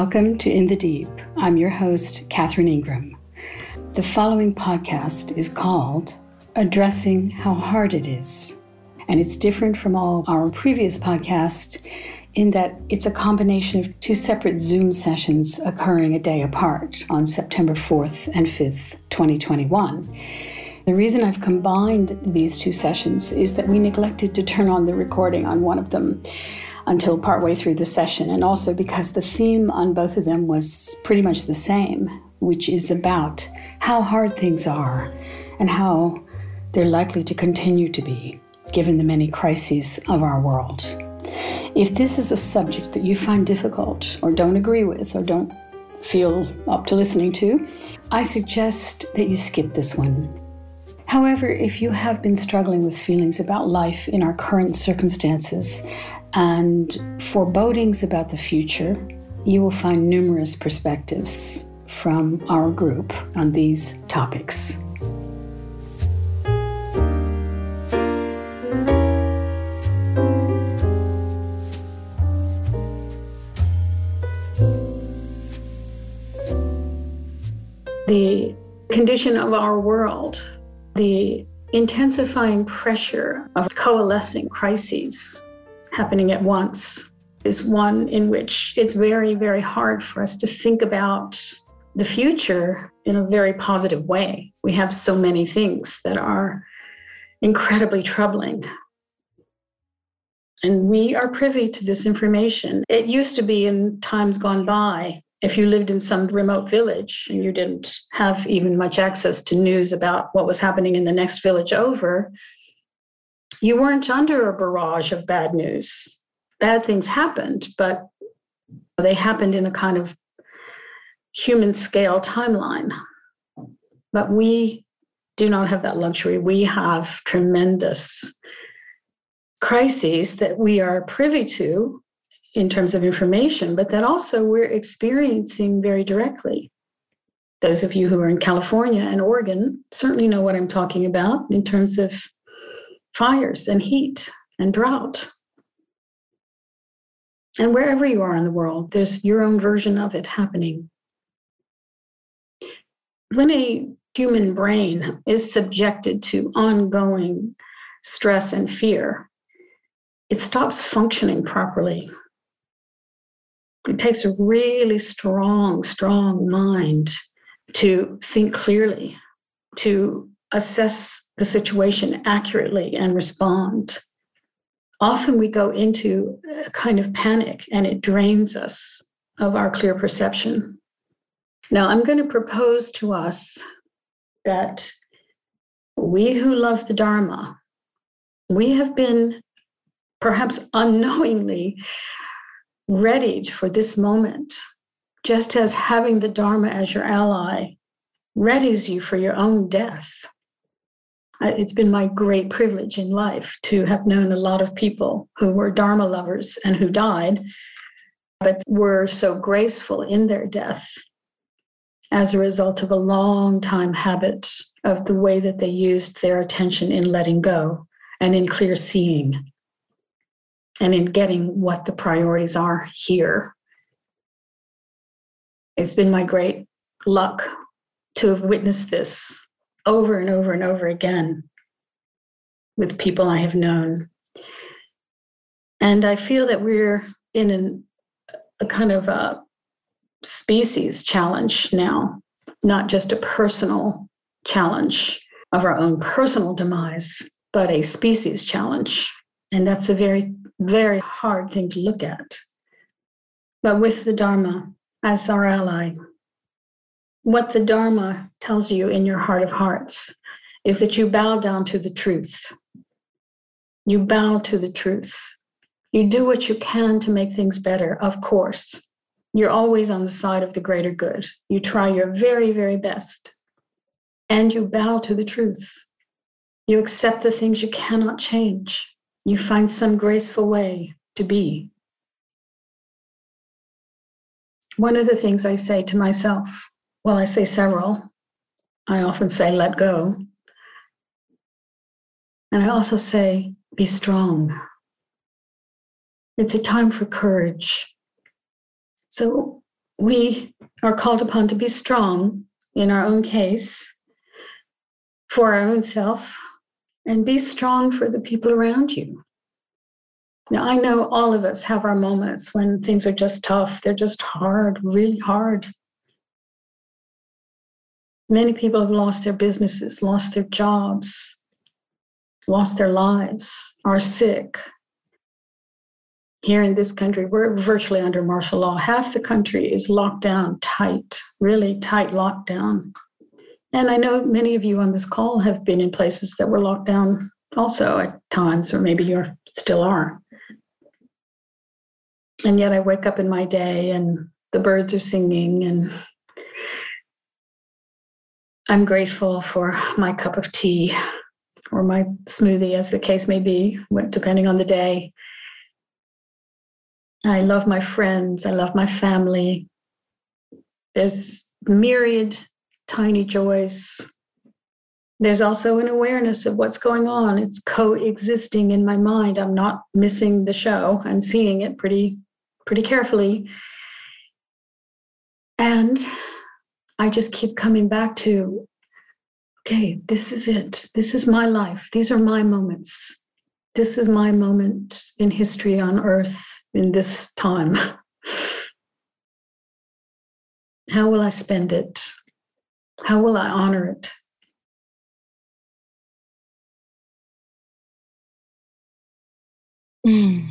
Welcome to In the Deep. I'm your host, Catherine Ingram. The following podcast is called Addressing How Hard It Is. And it's different from all our previous podcasts in that it's a combination of two separate Zoom sessions occurring a day apart on September 4th and 5th, 2021. The reason I've combined these two sessions is that we neglected to turn on the recording on one of them until partway through the session, and also because the theme on both of them was pretty much the same, which is about how hard things are and how they're likely to continue to be, given the many crises of our world. If this is a subject that you find difficult, or don't agree with, or don't feel up to listening to, I suggest that you skip this one. However, if you have been struggling with feelings about life in our current circumstances, and forebodings about the future, you will find numerous perspectives from our group on these topics. The condition of our world, the intensifying pressure of coalescing crises happening at once is one in which it's very, very hard for us to think about the future in a very positive way. We have so many things that are incredibly troubling. And we are privy to this information. It used to be in times gone by, if you lived in some remote village and you didn't have even much access to news about what was happening in the next village over, you weren't under a barrage of bad news. Bad things happened, but they happened in a kind of human scale timeline. But we do not have that luxury. We have tremendous crises that we are privy to in terms of information, but that also we're experiencing very directly. Those of you who are in California and Oregon certainly know what I'm talking about in terms of fires and heat and drought. And wherever you are in the world, there's your own version of it happening. When a human brain is subjected to ongoing stress and fear, it stops functioning properly. It takes a really strong, strong mind to think clearly, to assess the situation accurately and respond. Often we go into a kind of panic and it drains us of our clear perception. Now, I'm going to propose to us that we who love the Dharma, we have been perhaps unknowingly readied for this moment, just as having the Dharma as your ally readies you for your own death it's been my great privilege in life to have known a lot of people who were Dharma lovers and who died, but were so graceful in their death as a result of a long time habit of the way that they used their attention in letting go and in clear seeing and in getting what the priorities are here. It's been my great luck to have witnessed this over and over and over again with people I have known. And I feel that we're in an, a kind of a species challenge now, not just a personal challenge of our own personal demise, but a species challenge. And that's a very, very hard thing to look at. But with the Dharma as our ally, what the Dharma tells you in your heart of hearts is that you bow down to the truth. You bow to the truth. You do what you can to make things better, of course. You're always on the side of the greater good. You try your very, very best. And you bow to the truth. You accept the things you cannot change. You find some graceful way to be. One of the things I say to myself well, I say several. I often say let go. And I also say be strong. It's a time for courage. So we are called upon to be strong in our own case for our own self and be strong for the people around you. Now, I know all of us have our moments when things are just tough. They're just hard, really hard. Many people have lost their businesses, lost their jobs, lost their lives, are sick. Here in this country, we're virtually under martial law. Half the country is locked down tight, really tight lockdown. And I know many of you on this call have been in places that were locked down also at times, or maybe you still are. And yet I wake up in my day and the birds are singing, and I'm grateful for my cup of tea or my smoothie, as the case may be, depending on the day. I love my friends, I love my family. There's myriad tiny joys. There's also an awareness of what's going on. It's coexisting in my mind. I'm not missing the show. I'm seeing it pretty, pretty carefully. And I just keep coming back to okay, this is it. This is my life. These are my moments. This is my moment in history on earth in this time. How will I spend it? How will I honor it? Mm.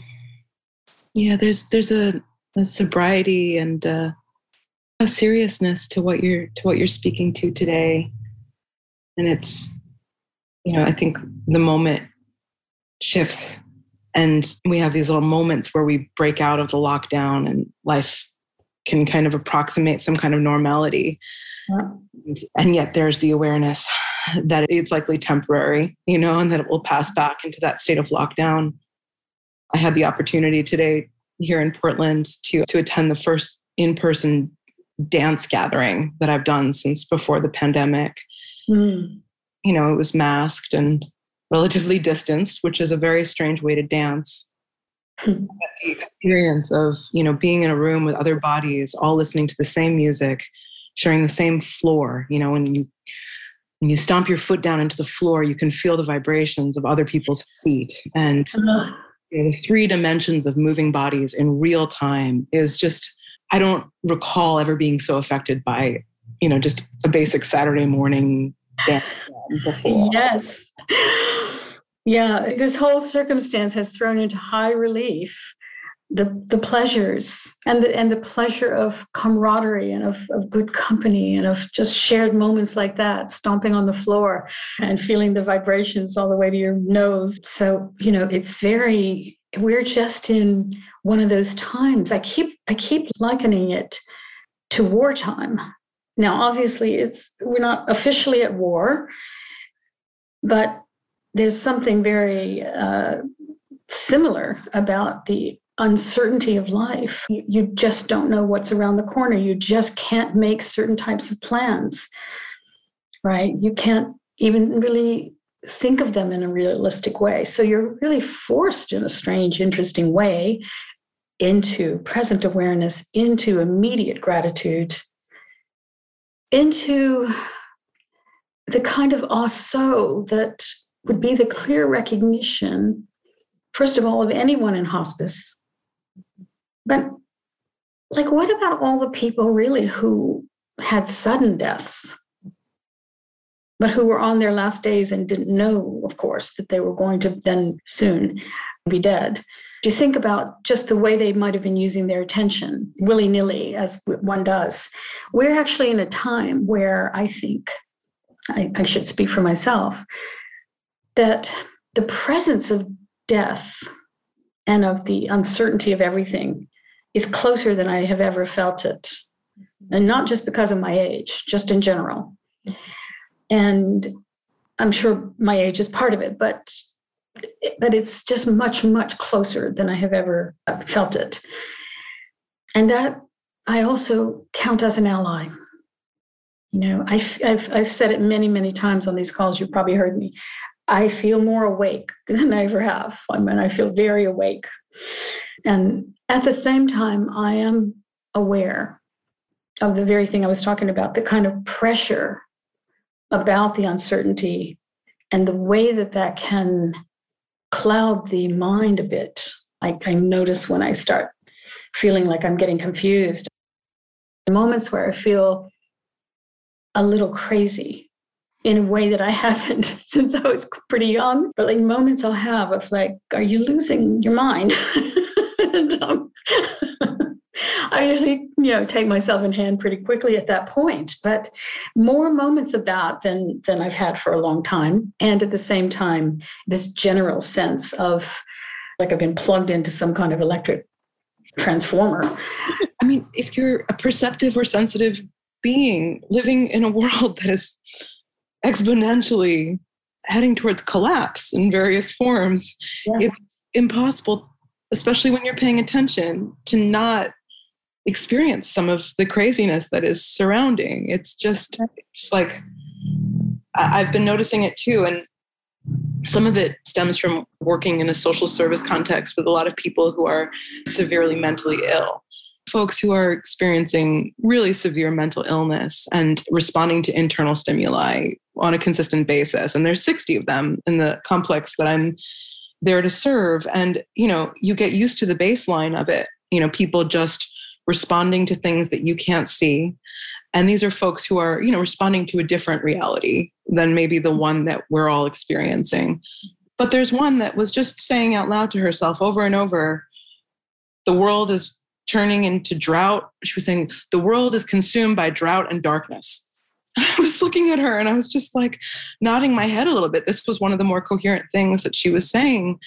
Yeah, there's there's a, a sobriety and a, a seriousness to what you're to what you're speaking to today, and it's you know I think the moment shifts and we have these little moments where we break out of the lockdown and life can kind of approximate some kind of normality. And yet there's the awareness that it's likely temporary, you know, and that it will pass back into that state of lockdown. I had the opportunity today here in Portland to, to attend the first in person dance gathering that I've done since before the pandemic. Mm. You know, it was masked and relatively distanced, which is a very strange way to dance. Hmm. the experience of, you know, being in a room with other bodies, all listening to the same music, sharing the same floor you know when you when you stomp your foot down into the floor you can feel the vibrations of other people's feet and uh-huh. you know, the three dimensions of moving bodies in real time is just i don't recall ever being so affected by you know just a basic saturday morning dance yes. Yeah this whole circumstance has thrown into high relief the the pleasures and the and the pleasure of camaraderie and of, of good company and of just shared moments like that stomping on the floor and feeling the vibrations all the way to your nose. So you know it's very we're just in one of those times i keep i keep likening it to wartime now obviously it's we're not officially at war but there's something very uh, similar about the uncertainty of life. You, you, just don't know what's around the corner. You just can't make certain types of plans, right? You can't even really think of them in a realistic way. So you're really forced in a strange, interesting way into present awareness, into immediate gratitude, into the kind of also that would be the clear recognition, first of all, of anyone in hospice but like, what about all the people really who had sudden deaths, but who were on their last days and didn't know, of course, that they were going to then soon be dead? Do you think about just the way they might have been using their attention willy nilly, as one does? We're actually in a time where I think, I, I should speak for myself, that the presence of death and of the uncertainty of everything is closer than I have ever felt it. And not just because of my age, just in general. And I'm sure my age is part of it, but but it's just much much closer than I have ever uh, felt it. And that I also count as an ally. You know, I, have I've said it many, many times on these calls. You've probably heard me. I feel more awake than I ever have. I mean, I feel very awake. And at the same time, I am aware of the very thing I was talking about, the kind of pressure about the uncertainty and the way that that can cloud the mind a bit. Like I notice when I start feeling like I'm getting confused. The moments where I feel a little crazy in a way that I haven't since I was pretty young. But like moments I'll have of like, are you losing your mind? and, um, I usually, you know, take myself in hand pretty quickly at that point. But more moments of that than than I've had for a long time. And at the same time, this general sense of like I've been plugged into some kind of electric transformer. I mean, if you're a perceptive or sensitive being living in a world that is exponentially heading towards collapse in various forms, yeah. it's impossible, especially when you're paying attention, to not experience some of the craziness that is surrounding. It's just, it's like, I've been noticing it too. And some of it stems from working in a social service context with a lot of people who are severely mentally ill. Folks who are experiencing really severe mental illness and responding to internal stimuli on a consistent basis. And there's 60 of them in the complex that I'm there to serve. And, you know, you get used to the baseline of it. You know, people just responding to things that you can't see. And these are folks who are, you know, responding to a different reality than maybe the one that we're all experiencing. But there's one that was just saying out loud to herself over and over the world is turning into drought. She was saying, the world is consumed by drought and darkness. I was looking at her and I was just like nodding my head a little bit. This was one of the more coherent things that she was saying.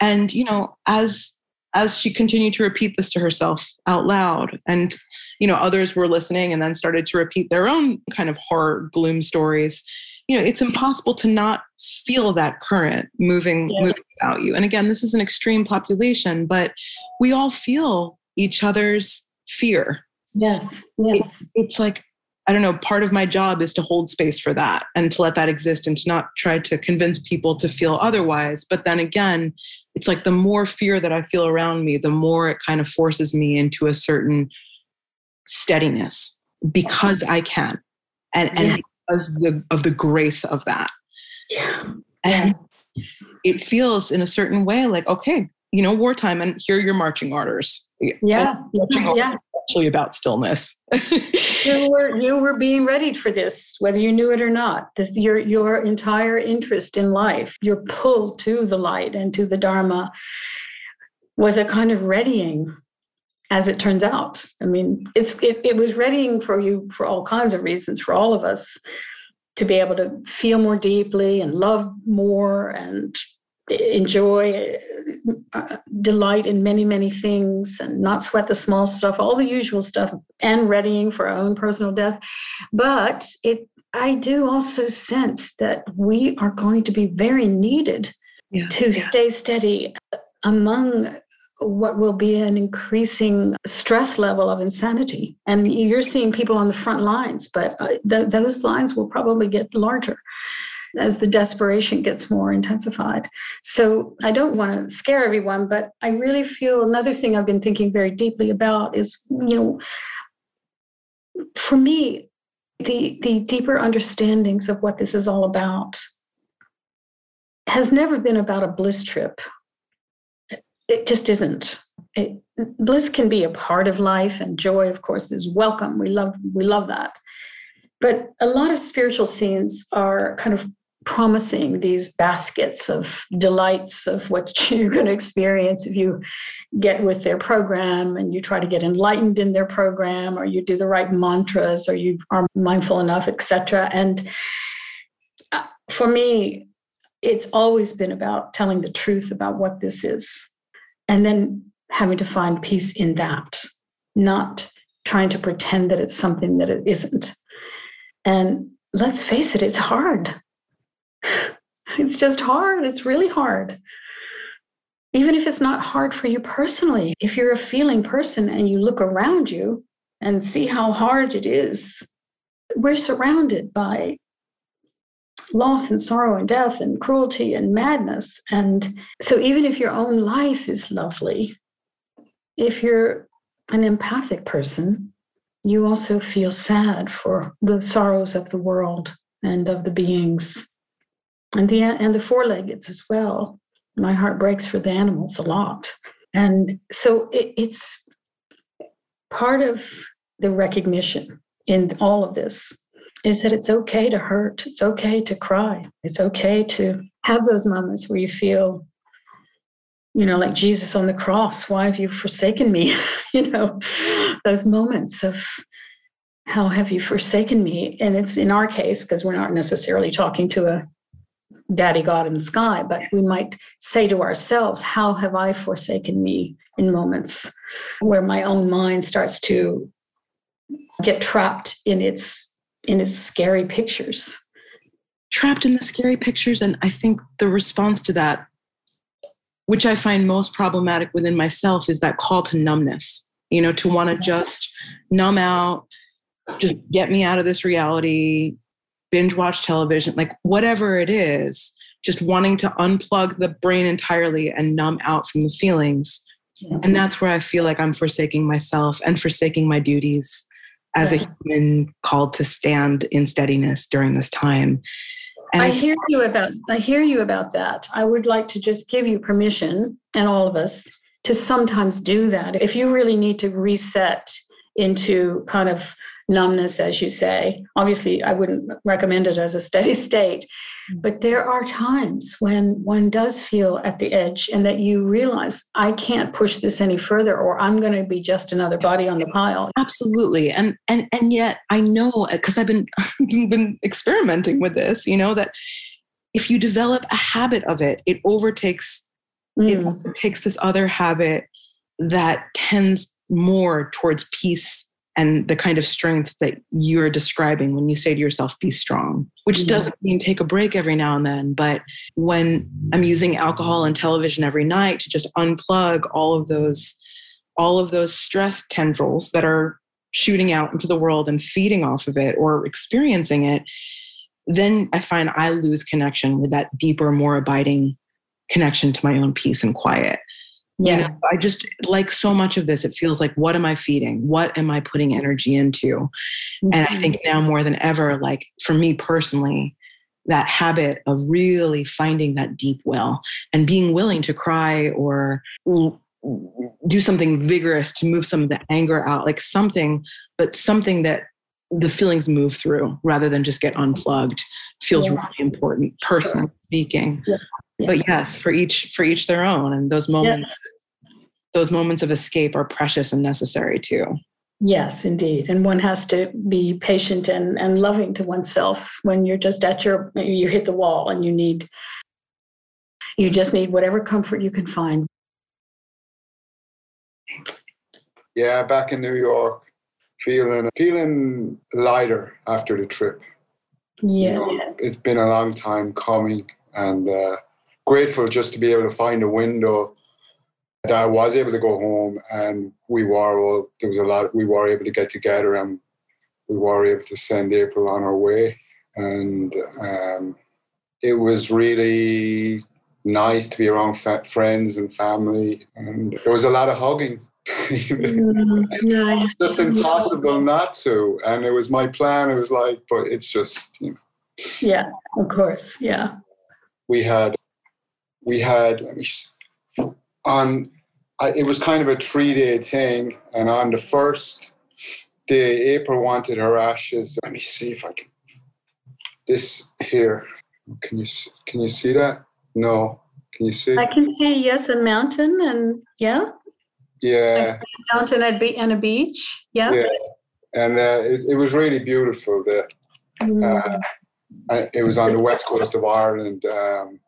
And, you know, as as she continued to repeat this to herself out loud. And you know others were listening and then started to repeat their own kind of horror gloom stories. You know it's impossible to not feel that current moving yeah. moving about you. And again this is an extreme population but we all feel each other's fear. Yes yes. It, it's like i don't know part of my job is to hold space for that and to let that exist and to not try to convince people to feel otherwise. But then again it's like the more fear that I feel around me, the more it kind of forces me into a certain steadiness because I can. And, yeah. and because the, of the grace of that. Yeah. And it feels in a certain way like, okay, you know, wartime, and here are your marching orders. Yeah. Marching orders yeah. Actually, about stillness. you were you were being ready for this, whether you knew it or not. This your your entire interest in life, your pull to the light and to the Dharma, was a kind of readying. As it turns out, I mean, it's it, it was readying for you for all kinds of reasons for all of us to be able to feel more deeply and love more and enjoy uh, delight in many many things and not sweat the small stuff all the usual stuff and readying for our own personal death but it i do also sense that we are going to be very needed yeah, to yeah. stay steady among what will be an increasing stress level of insanity. And you're seeing people on the front lines, but uh, th- those lines will probably get larger as the desperation gets more intensified. So I don't want to scare everyone, but I really feel another thing I've been thinking very deeply about is, you know, for me, the the deeper understandings of what this is all about has never been about a bliss trip. It just isn't. It, bliss can be a part of life, and joy, of course, is welcome. We love we love that. But a lot of spiritual scenes are kind of promising these baskets of delights of what you're going to experience if you get with their program and you try to get enlightened in their program or you do the right mantras or you are mindful enough etc and uh, for me it's always been about telling the truth about what this is and then having to find peace in that not trying to pretend that it's something that it isn't. And let's face it it's hard it's just hard. It's really hard. Even if it's not hard for you personally, if you're a feeling person and you look around you and see how hard it is, we're surrounded by loss and sorrow and death and cruelty and madness. And so, even if your own life is lovely, if you're an empathic person, you also feel sad for the sorrows of the world and of the beings and the and the four-leggeds as well. My heart breaks for the animals a lot. And so it, it's part of the recognition in all of this is that it's okay to hurt it's okay to cry it's okay to have those moments where you feel you know like jesus on the cross why have you forsaken me? You know those moments of how have you forsaken me? And it's in our case because we're not necessarily talking to a daddy mm-hmm. God in the sky, but we might say to ourselves, How have I forsaken me in moments where my own mind starts to get trapped in its in its scary pictures? Trapped in the scary pictures. And I think the response to that, which I find most problematic within myself, is that call to numbness, you know, to want to just numb out, just get me out of this reality, binge watch television, like whatever it is, just wanting to unplug the brain entirely and numb out from the feelings. Yeah. And that's where I feel like I'm forsaking myself and forsaking my duties as yeah. a human called to stand in steadiness during this time. And I hear you about I hear you about that. I would like to just give you permission and all of us to sometimes do that. If you really need to reset into kind of numbness, as you say. Obviously, I wouldn't recommend it as a steady state, mm. but there are times when one does feel at the edge and that you realize, I can't push this any further, or I'm going to be just another body on the pile. Absolutely. And and and yet I know because I've been been experimenting with this, you know, that if you develop a habit of it, it overtakes mm. it overtakes this other habit that tends more towards peace and the kind of strength that you're describing when you say to yourself, be strong, which yeah. doesn't mean take a break every now and then. But when I'm using alcohol and television every night to just unplug all of those, all of those stress tendrils that are shooting out into the world and feeding off of it or experiencing it, then I find I lose connection with that deeper, more abiding connection to my own peace and quiet. Yeah. You know, I just like so much of this, it feels like, what am I feeding? What am I putting energy into? Mm-hmm. And I mm-hmm. think now more than ever, like for me personally, that habit of really finding that deep well and being willing to cry or do something vigorous to move some of the anger out, like something, but something that the feelings move through rather than just get unplugged feels yeah. really important, personally speaking. Yeah. But yes for each for each their own and those moments those moments of escape are precious and necessary too. Yes indeed and one has to be patient and and loving to oneself when you're just at your you hit the wall and you need you just need whatever comfort you can find. Yeah back in new york feeling feeling lighter after the trip yeah you know, it's been a long time coming and uh, grateful just to be able to find a window that I was able to go home and we were all, there was a lot, we were able to get together and we were able to send April on her way. And um, it was really nice to be around friends and family. And there was a lot of hugging. Mm, just impossible not to. And it was my plan. It was like, but it's just, you know. Yeah, of course. Yeah. We had we had on it was kind of a three day thing and on the first day april wanted her ashes let me see if i can this here can you can you see that no can you see i can see yes a mountain and yeah yeah mountain and a beach yeah, yeah. and uh, it, it, was really beautiful the mm. uh, it was on the west coast of ireland um,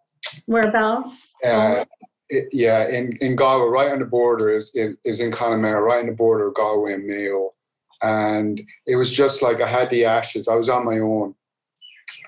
Whereabouts? Uh, it, yeah, in, in Galway, right on the border. It was, it, it was in Connemara, right on the border of Galway and Mayo. And it was just like I had the ashes. I was on my own.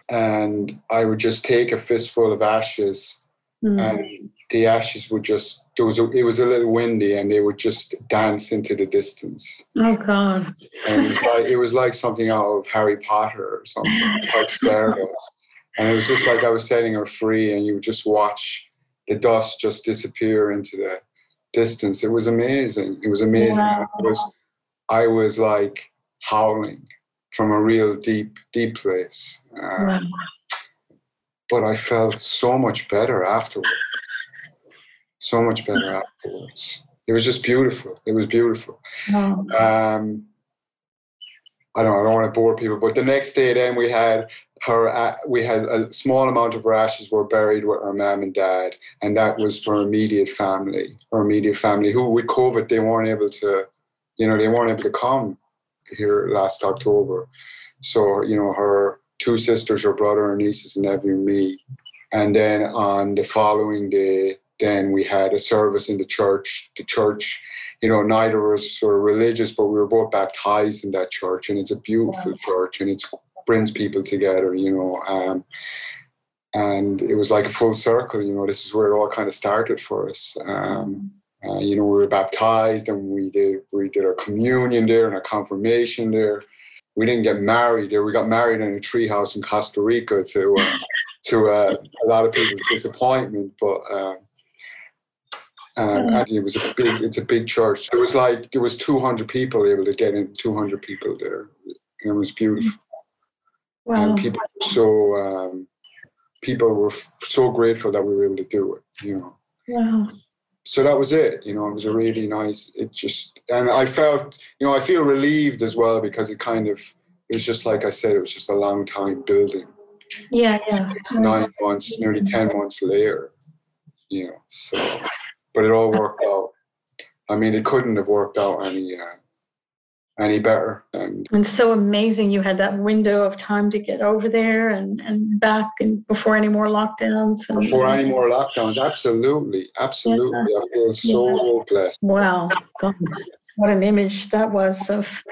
And I would just take a fistful of ashes mm. and the ashes would just there was a, it was a little windy and they would just dance into the distance. Oh God! and it was, like, it was like something out of Harry Potter or something, like Stardust and it was just like I was setting her free, and you would just watch the dust just disappear into the distance. It was amazing. It was amazing. Wow. I was, I was like, howling from a real deep, deep place. Um, wow. But I felt so much better afterwards. So much better afterwards. It was just beautiful. It was beautiful. Wow. Um, I don't, I don't want to bore people, but the next day, then we had her. Uh, we had a small amount of her ashes were buried with her mom and dad, and that was for immediate family. Her immediate family, who with COVID, they weren't able to, you know, they weren't able to come here last October. So you know, her two sisters, her brother, her nieces, and nephew, me, and then on the following day, then we had a service in the church. The church, you know, neither of us were religious, but we were both baptized in that church, and it's a beautiful church, and it brings people together, you know. Um, and it was like a full circle, you know. This is where it all kind of started for us. Um, uh, you know, we were baptized, and we did we did our communion there and our confirmation there. We didn't get married there. We got married in a treehouse in Costa Rica to uh, to uh, a lot of people's disappointment, but. Um, um, and it was a big it's a big church. It was like there was 200 people able to get in 200 people there. It was beautiful. Wow. and people so um, people were so grateful that we were able to do it you know. Wow. So that was it you know it was a really nice it just and i felt you know i feel relieved as well because it kind of it was just like i said it was just a long time building. Yeah yeah. Nine months nearly 10 months later you know so but it all worked out. I mean, it couldn't have worked out any uh, any better. And and so amazing, you had that window of time to get over there and and back, and before any more lockdowns. And, before any more lockdowns, absolutely, absolutely. Yeah. I feel so yeah. blessed. Wow, God, what an image that was of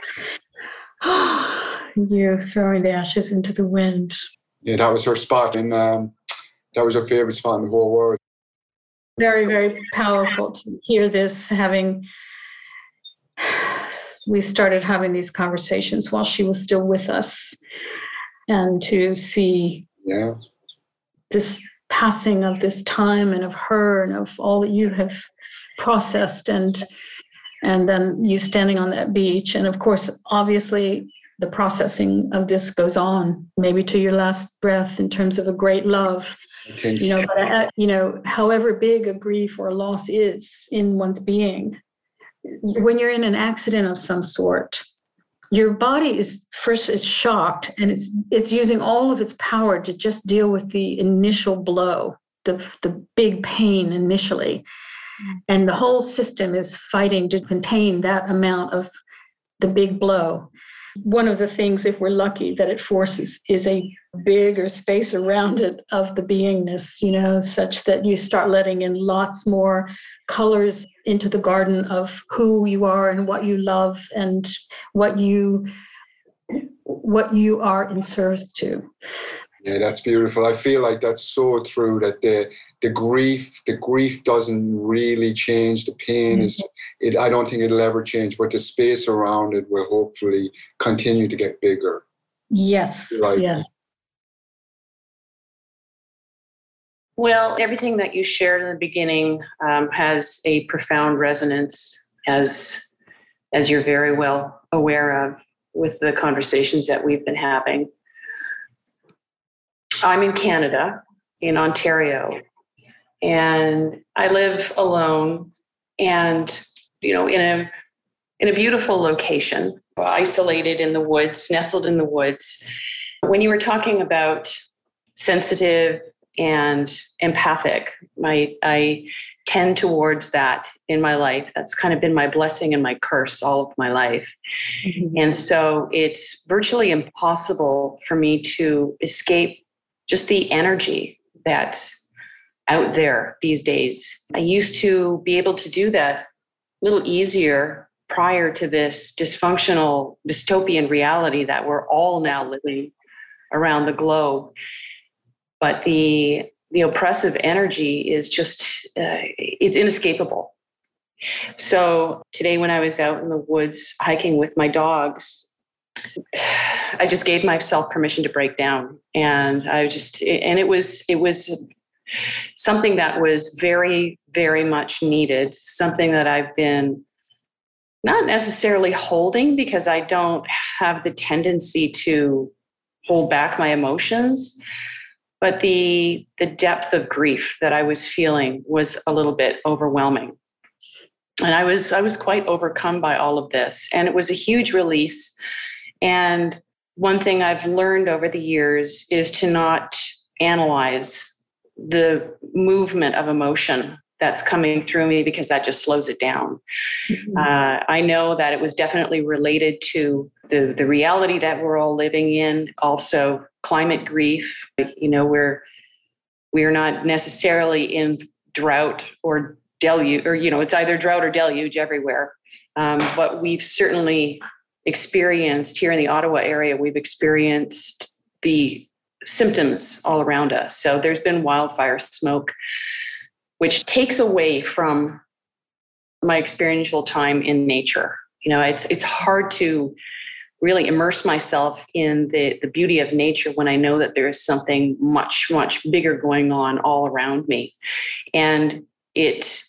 you throwing the ashes into the wind. Yeah, that was her spot, and um, that was her favorite spot in the whole world very very powerful to hear this having we started having these conversations while she was still with us. And to see yeah. this passing of this time and of her and of all that you have processed and and then you standing on that beach. And of course obviously the processing of this goes on maybe to your last breath in terms of a great love you know but I, you know however big a grief or a loss is in one's being when you're in an accident of some sort your body is first it's shocked and it's it's using all of its power to just deal with the initial blow the the big pain initially. Mm. and the whole system is fighting to contain that amount of the big blow one of the things, if we're lucky, that it forces is a bigger space around it of the beingness, you know, such that you start letting in lots more colors into the garden of who you are and what you love and what you what you are in service to. Yeah, that's beautiful. I feel like that's so true that the the grief the grief doesn't really change. The pain is it. I don't think it'll ever change, but the space around it will hopefully continue to get bigger. Yes. Right. Yes. Well, everything that you shared in the beginning um, has a profound resonance, as as you're very well aware of with the conversations that we've been having. I'm in Canada, in Ontario, and I live alone and you know in a in a beautiful location, isolated in the woods, nestled in the woods. When you were talking about sensitive and empathic, my I tend towards that in my life. That's kind of been my blessing and my curse all of my life. Mm-hmm. And so it's virtually impossible for me to escape just the energy that's out there these days. I used to be able to do that a little easier prior to this dysfunctional dystopian reality that we're all now living around the globe. But the the oppressive energy is just uh, it's inescapable. So today when I was out in the woods hiking with my dogs, I just gave myself permission to break down and I just and it was it was something that was very very much needed something that I've been not necessarily holding because I don't have the tendency to hold back my emotions, but the the depth of grief that I was feeling was a little bit overwhelming. And I was I was quite overcome by all of this and it was a huge release and one thing I've learned over the years is to not analyze the movement of emotion that's coming through me because that just slows it down. Mm-hmm. Uh, I know that it was definitely related to the, the reality that we're all living in, also climate grief. You know, we're we're not necessarily in drought or deluge, or you know, it's either drought or deluge everywhere. Um, but we've certainly experienced here in the Ottawa area, we've experienced the symptoms all around us. So there's been wildfire smoke, which takes away from my experiential time in nature. You know, it's it's hard to really immerse myself in the, the beauty of nature when I know that there is something much, much bigger going on all around me. And it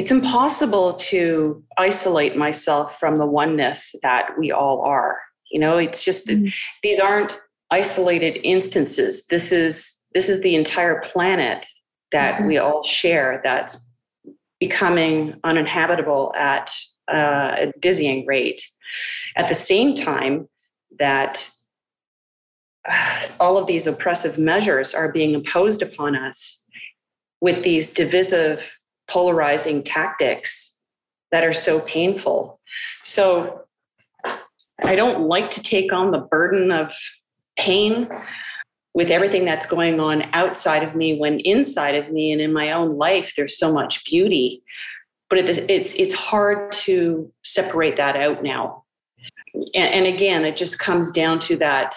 it's impossible to isolate myself from the oneness that we all are you know it's just mm-hmm. these aren't isolated instances this is this is the entire planet that mm-hmm. we all share that's becoming uninhabitable at uh, a dizzying rate at the same time that uh, all of these oppressive measures are being imposed upon us with these divisive polarizing tactics that are so painful. So I don't like to take on the burden of pain with everything that's going on outside of me when inside of me and in my own life there's so much beauty. But it's it's hard to separate that out now. And, and again it just comes down to that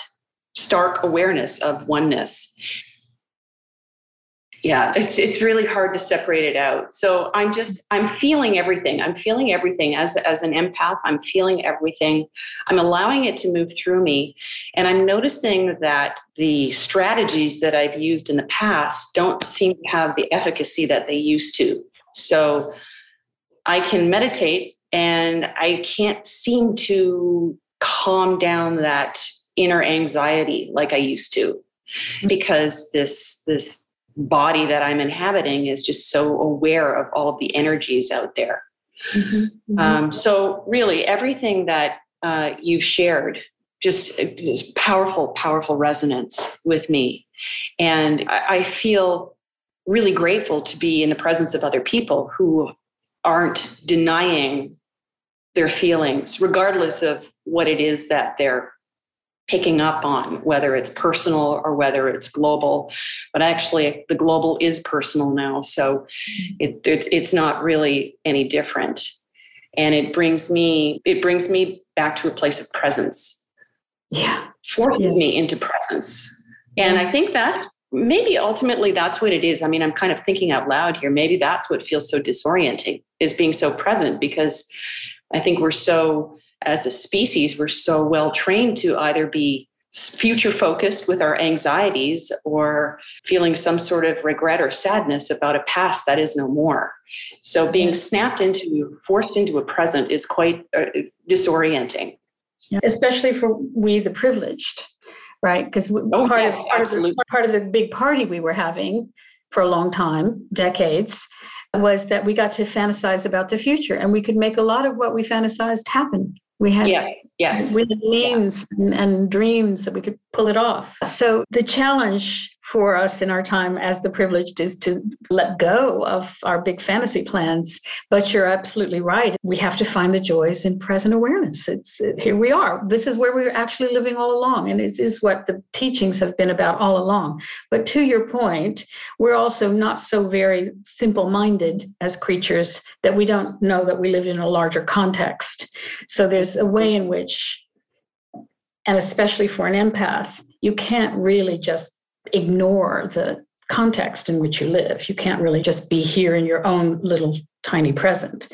stark awareness of oneness yeah it's it's really hard to separate it out. So i'm just i'm feeling everything. I'm feeling everything. As as an empath i'm feeling everything. I'm allowing it to move through me. And i'm noticing that the strategies that i've used in the past don't seem to have the efficacy that they used to. So i can meditate and i can't seem to calm down that inner anxiety like i used to. Mm-hmm. Because this this body that I'm inhabiting is just so aware of all of the energies out there. Mm-hmm, mm-hmm. Um, so, really, everything that uh, you shared just this powerful, powerful resonance with me. And I, I feel really grateful to be in the presence of other people who aren't denying their feelings, regardless of what it is that they're picking up on, whether it's personal or whether it's global. But actually, the global is personal now, so it, it's it's not really any different. And it brings me it brings me back to a place of presence. Yeah, forces yeah. me into presence, and I think that's maybe ultimately that's what it is. I mean, I'm kind of thinking out loud here. Maybe that's what feels so disorienting is being so present because I think we're so as a species, we're so well trained to either be future focused with our anxieties or feeling some sort of regret or sadness about a past that is no more. So being snapped into, forced into a present is quite uh, disorienting. Yeah. Especially for we, the privileged, right? Because oh, part, yes, part, part of the big party we were having for a long time, decades, was that we got to fantasize about the future and we could make a lot of what we fantasized happen we had yes, yes. we had means yeah. and, and dreams that we could pull it off. So the challenge for us in our time as the privileged is to let go of our big fantasy plans. But you're absolutely right. We have to find the joys in present awareness. It's uh, here we are. This is where we're actually living all along. And it is what the teachings have been about all along. But to your point, we're also not so very simple minded as creatures that we don't know that we live in a larger context. So there's a way in which, and especially for an empath, you can't really just ignore the context in which you live. You can't really just be here in your own little tiny present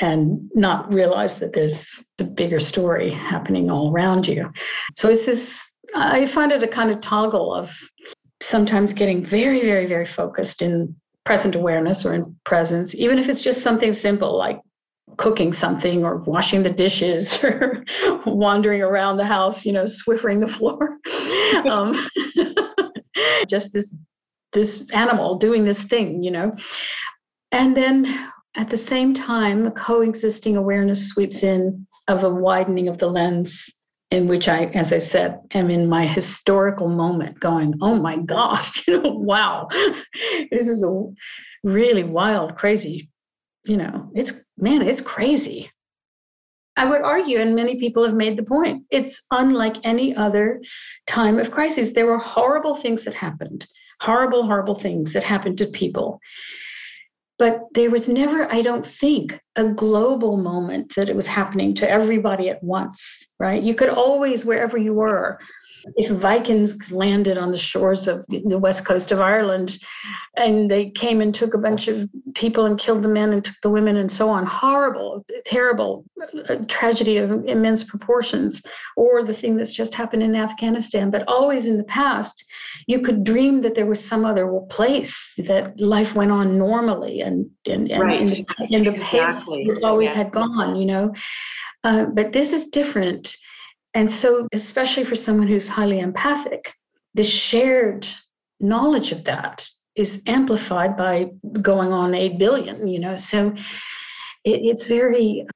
and not realize that there's a bigger story happening all around you. So it's this, I find it a kind of toggle of sometimes getting very, very, very focused in present awareness or in presence, even if it's just something simple like cooking something or washing the dishes or wandering around the house, you know, swiffering the floor. um, just this this animal doing this thing, you know. And then at the same time, a coexisting awareness sweeps in of a widening of the lens in which I, as I said, am in my historical moment going, oh my gosh, you know, wow, this is a really wild, crazy, you know, it's, man, it's crazy. I would argue, and many people have made the point, it's unlike any other time of crisis. There were horrible things that happened, horrible, horrible things that happened to people. But there was never, I don't think, a global moment that it was happening to everybody at once, right? You could always, wherever you were, if Vikings landed on the shores of the west coast of Ireland and they came and took a bunch of people and killed the men and took the women and so on, horrible, terrible uh, tragedy of immense proportions, or the thing that's just happened in Afghanistan. But always in the past, you could dream that there was some other place that life went on normally and, and, and right. in the, in the exactly. it always yes. had gone, you know. Uh, but this is different and so, especially for someone who's highly empathic, the shared knowledge of that is amplified by going on 8 billion, you know. So it, it's very,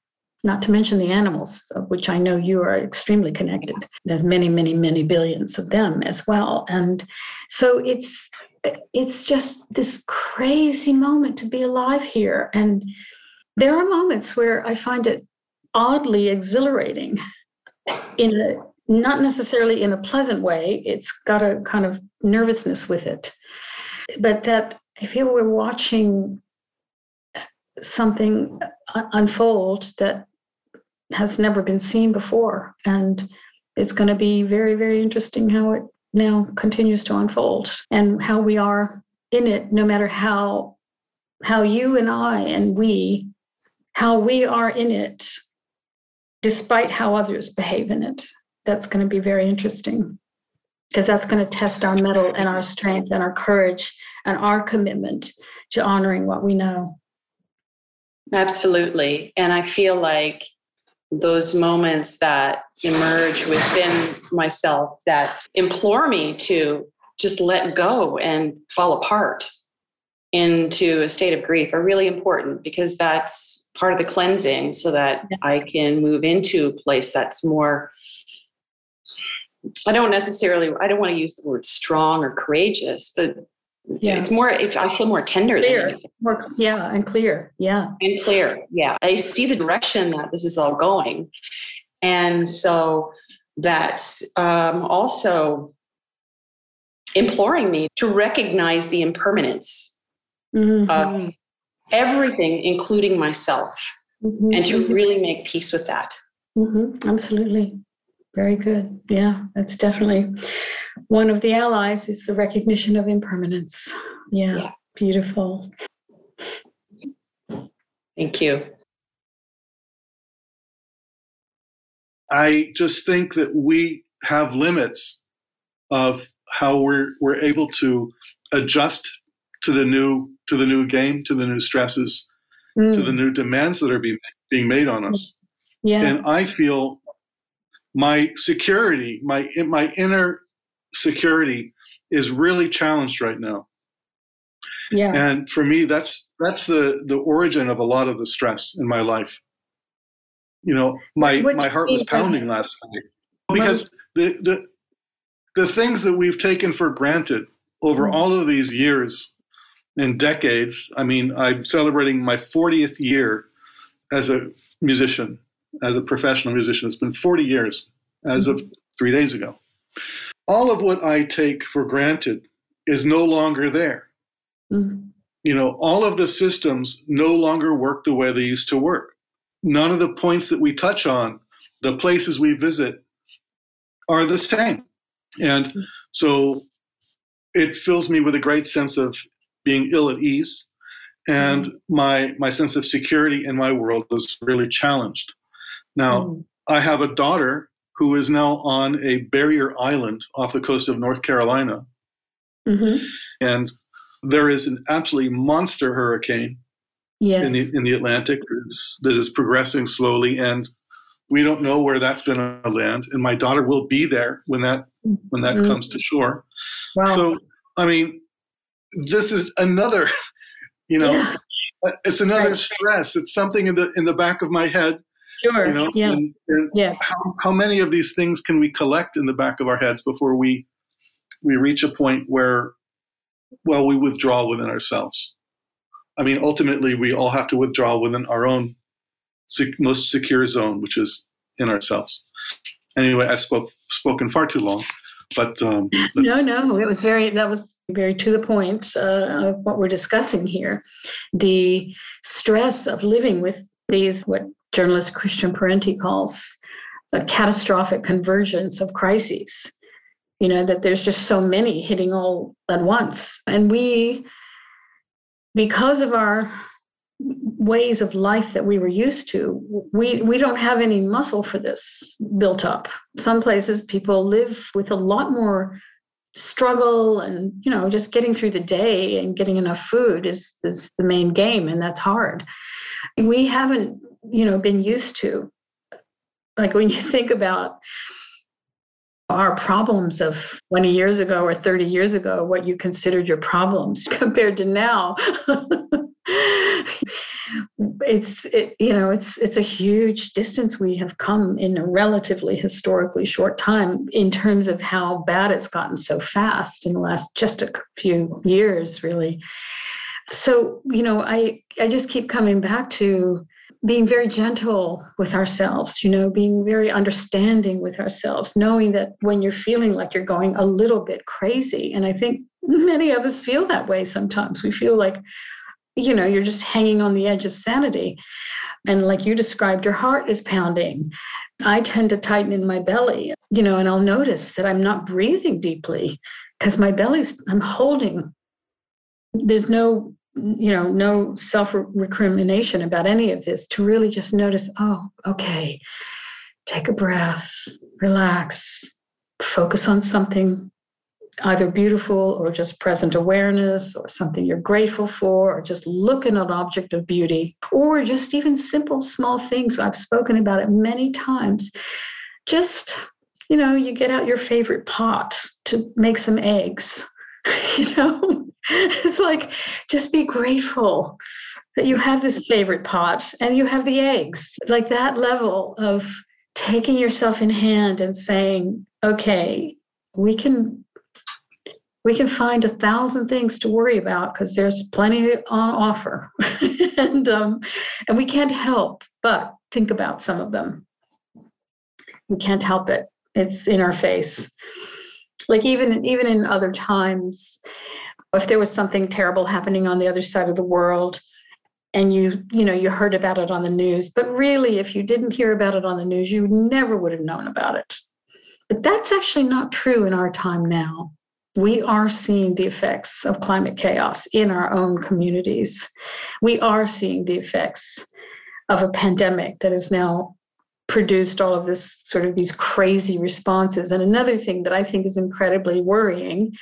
not to mention the animals, of which I know you are extremely connected. There's many, many, many billions of them as well. And so it's, it's just this crazy moment to be alive here. And there are moments where I find it oddly exhilarating in a not necessarily in a pleasant way. It's got a kind of nervousness with it. But that I feel we're watching something unfold that has never been seen before. And it's going to be very, very interesting how it now continues to unfold and how we are in it, no matter how how you and I and we, how we are in it despite how others behave in it. That's going to be very interesting because that's going to test our mettle and our strength and our courage and our commitment to honoring what we know. Absolutely. And I feel like those moments that emerge within myself that implore me to just let go and fall apart into a state of grief are really important because that's part of the cleansing so that I can move into a place that's more I don't necessarily I don't want to use the word strong or courageous, but yeah. it's more I feel more tender clear. than more, yeah, and clear. Yeah. And clear. Yeah. I see the direction that this is all going. And so that's um, also imploring me to recognize the impermanence mm-hmm. of everything, including myself, mm-hmm. and to really make peace with that. Mm-hmm. Absolutely. Very good. Yeah, that's definitely one of the allies is the recognition of impermanence. Yeah, yeah. beautiful. Thank you. I just think that we have limits of how we're we're able to adjust to the new to the new game, to the new stresses, mm. to the mm. new demands that are being being made on us. Yeah. And I feel my security, my my inner security is really challenged right now. Yeah. And for me that's that's the the origin of a lot of the stress in my life. You know, my what my heart was pounding last night because the the the things that we've taken for granted over mm. all of these years in decades. I mean, I'm celebrating my 40th year as a musician, as a professional musician. It's been 40 years as of three days ago. All of what I take for granted is no longer there. Mm-hmm. You know, all of the systems no longer work the way they used to work. None of the points that we touch on, the places we visit, are the same. And mm-hmm. so it fills me with a great sense of being ill at ease, and mm. my my sense of security in my world was really challenged. Now, mm. I have a daughter who is now on a barrier island off the coast of North Carolina, mm-hmm. and there is an absolutely monster hurricane yes. in the in the Atlantic that is, that is progressing slowly, and we don't know where that's going to land. And my daughter will be there when that when that mm-hmm. comes to shore. Wow. So I mean, this is another, you know, yeah. Uh, it's another right. stress. It's something in the in the back of my head. Sure. You know, yeah. And, and yeah. How, how many of these things can we collect in the back of our heads before we we reach a point where, well, we withdraw within ourselves? I mean, ultimately, we all have to withdraw within our own sec- most secure zone, which is in ourselves. Anyway, I've spoke, spoken far too long. But um, no, no, it was very that was very to the point uh, of what we're discussing here. The stress of living with these what journalist Christian Parenti calls a catastrophic convergence of crises. You know that there's just so many hitting all at once, and we, because of our ways of life that we were used to we we don't have any muscle for this built up. Some places people live with a lot more struggle and you know just getting through the day and getting enough food is is the main game and that's hard. We haven't you know been used to like when you think about our problems of 20 years ago or 30 years ago what you considered your problems compared to now it's it, you know it's it's a huge distance we have come in a relatively historically short time in terms of how bad it's gotten so fast in the last just a few years really. So you know i i just keep coming back to being very gentle with ourselves you know being very understanding with ourselves knowing that when you're feeling like you're going a little bit crazy and i think many of us feel that way sometimes. We feel like you know you're just hanging on the edge of sanity. And like you described your heart is pounding. I tend to tighten in my belly you know and i'll notice that i'm not breathing deeply because my belly's i'm holding. There's no you know no self recrimination about any of this to really just notice oh okay take a breath relax focus on something either beautiful or just present awareness or something you're grateful for or just look at an object of beauty or just even simple small things. I've spoken about it many times. Just you know you get out your favorite pot to make some eggs you know? It's like just be grateful that you have this favorite pot and you have the eggs. Like that level of taking yourself in hand and saying okay we can we can find a thousand things to worry about because there's plenty on offer. And um, and we can't help but think about some of them. We can't help it. It's in our face. Like even even in other times if there was something terrible happening on the other side of the world and you you know you heard about it on the news but really if you didn't hear about it on the news you never would have known about it. But that's actually not true in our time now we are seeing the effects of climate chaos in our own communities. We are seeing the effects of a pandemic that has now produced all of this sort of these crazy responses. And another thing that I think is incredibly worrying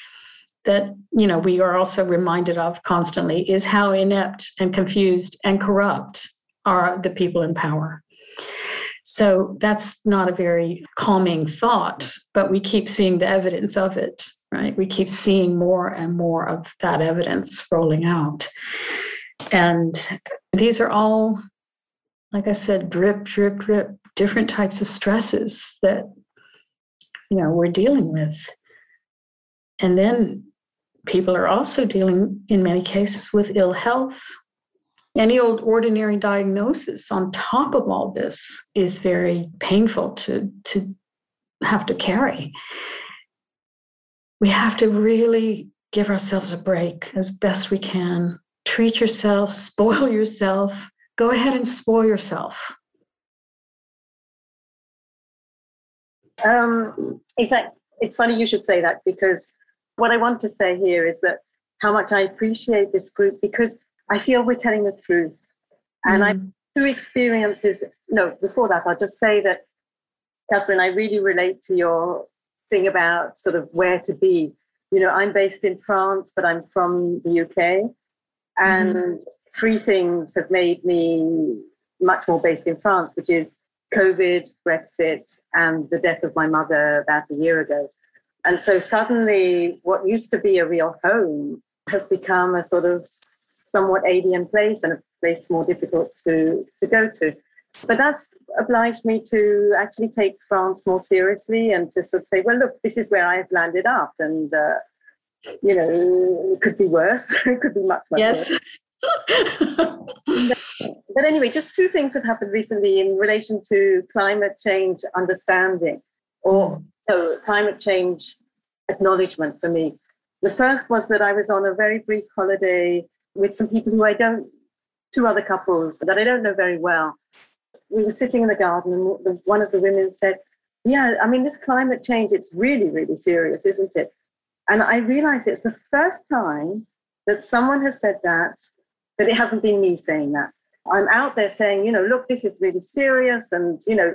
that you know we are also reminded of constantly is how inept and confused and corrupt are the people in power. So that's not a very calming thought, but we keep seeing the evidence of it right? We keep seeing more and more of that evidence rolling out. And these are all, like I said, drip, drip, drip, different types of stresses that, you know, we're dealing with. And then people are also dealing, in many cases, with ill health. Any old ordinary diagnosis on top of all this is very painful to, to have to carry we have to really give ourselves a break as best we can. Treat yourself, spoil yourself. Go ahead and spoil yourself. Um, in fact, it's funny you should say that because what I want to say here is that how much I appreciate this group because I feel we're telling the truth. And mm. I through experiences, no, before that, I'll just say that, Catherine, I really relate to your thing about sort of where to be you know, I'm based in France, but I'm from the UK. And mm-hmm. three things have made me much more based in France, which is COVID, Brexit, and the death of my mother about a year ago. And so suddenly, what used to be a real home has become a sort of somewhat alien place and a place more difficult to, to go to. But that's obliged me to actually take France more seriously and to sort of say, well, look, this is where I've landed up. And, uh, you know, it could be worse. it could be much, much yes. worse. but anyway, just two things have happened recently in relation to climate change understanding or so climate change acknowledgement for me. The first was that I was on a very brief holiday with some people who I don't, two other couples that I don't know very well. We were sitting in the garden, and one of the women said, Yeah, I mean, this climate change, it's really, really serious, isn't it? And I realized it's the first time that someone has said that, that it hasn't been me saying that. I'm out there saying, you know, look, this is really serious. And, you know,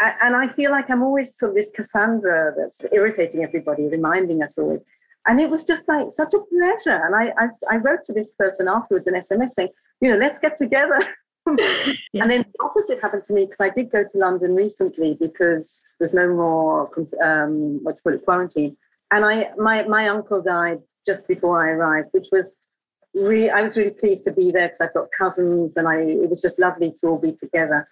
and I feel like I'm always sort of this Cassandra that's irritating everybody, reminding us always. And it was just like such a pleasure. And I, I, I wrote to this person afterwards an SMS saying, you know, let's get together. yeah. And then the opposite happened to me because I did go to London recently because there's no more um, what call it quarantine. And I my my uncle died just before I arrived, which was really I was really pleased to be there because I've got cousins and I it was just lovely to all be together.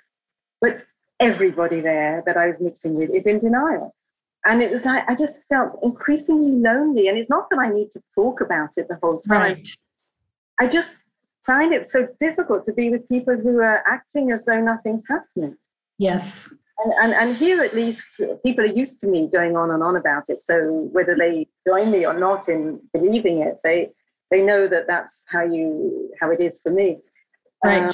But everybody there that I was mixing with is in denial. And it was like, I just felt increasingly lonely. And it's not that I need to talk about it the whole time. Right. I just find it so difficult to be with people who are acting as though nothing's happening. Yes. And, and, and here, at least, people are used to me going on and on about it. So whether they join me or not in believing it, they they know that that's how you how it is for me. Right. Um,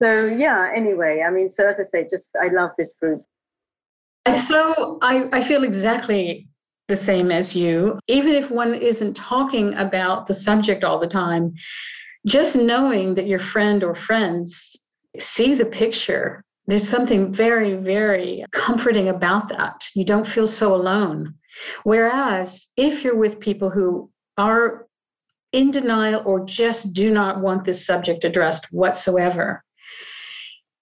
so yeah anyway i mean so as i say just i love this group so i, I feel exactly the same as you even if one isn't talking about the subject all the time just knowing that your friend or friends see the picture there's something very very comforting about that. You don't feel so alone. Whereas if you're with people who are in denial or just do not want this subject addressed whatsoever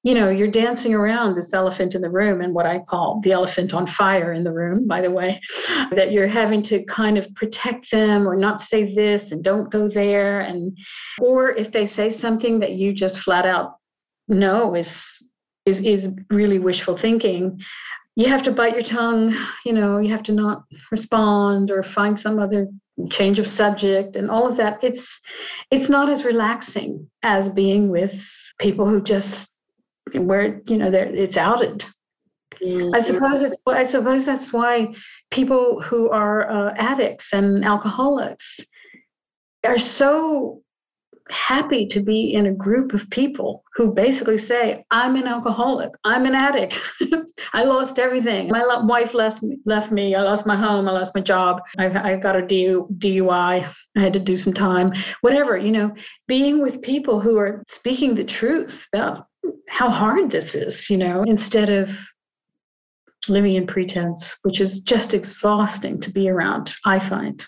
you know, you're dancing around this elephant in the room and what I call the elephant on fire in the room, by the way, that you're having to kind of protect them or not say this and don't go there. And, or if they say something that you just flat out know is, is, is really wishful thinking, you have to bite your tongue, you know, you have to not respond or find some other change of subject and all of that. It's, it's not as relaxing as being with people who just where you know it's outed. Mm-hmm. I suppose it's. I suppose that's why people who are uh, addicts and alcoholics are so happy to be in a group of people who basically say, "I'm an alcoholic. I'm an addict. I lost everything. My lo- wife left me, left me. I lost my home. I lost my job. I, I got a DUI. I had to do some time. Whatever. You know, being with people who are speaking the truth about how hard this is, you know, instead of living in pretense, which is just exhausting to be around, I find.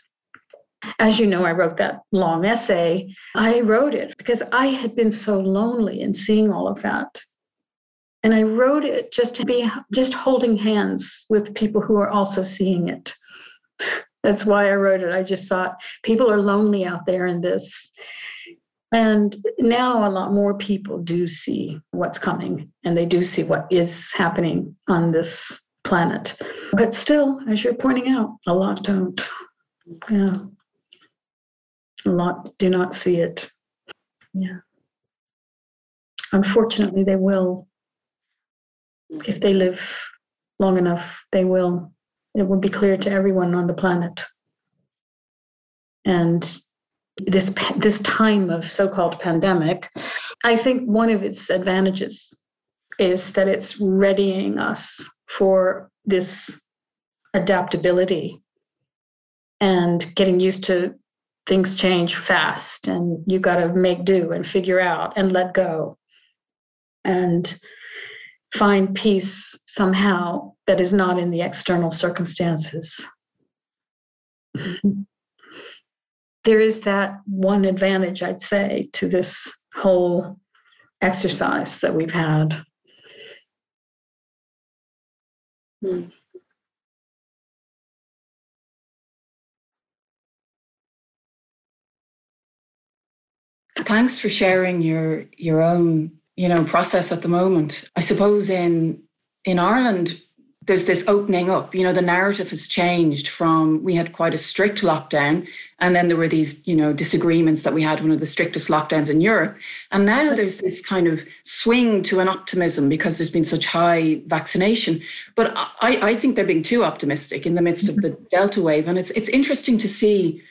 As you know, I wrote that long essay. I wrote it because I had been so lonely in seeing all of that. And I wrote it just to be just holding hands with people who are also seeing it. That's why I wrote it. I just thought people are lonely out there in this. And now a lot more people do see what's coming and they do see what is happening on this planet. But still, as you're pointing out, a lot don't. Yeah. A lot do not see it. Yeah. Unfortunately, they will. If they live long enough, they will. It will be clear to everyone on the planet. And this this time of so-called pandemic, I think one of its advantages is that it's readying us for this adaptability and getting used to things change fast and you got to make do and figure out and let go and find peace somehow that is not in the external circumstances there is that one advantage, I'd say, to this whole exercise that we've had. Hmm. Thanks for sharing your your own, you know, process at the moment. I suppose in in Ireland, there's this opening up. You know, the narrative has changed from we had quite a strict lockdown, and then there were these, you know, disagreements that we had one of the strictest lockdowns in Europe. And now there's this kind of swing to an optimism because there's been such high vaccination. But I, I think they're being too optimistic in the midst of the mm-hmm. Delta wave. And it's it's interesting to see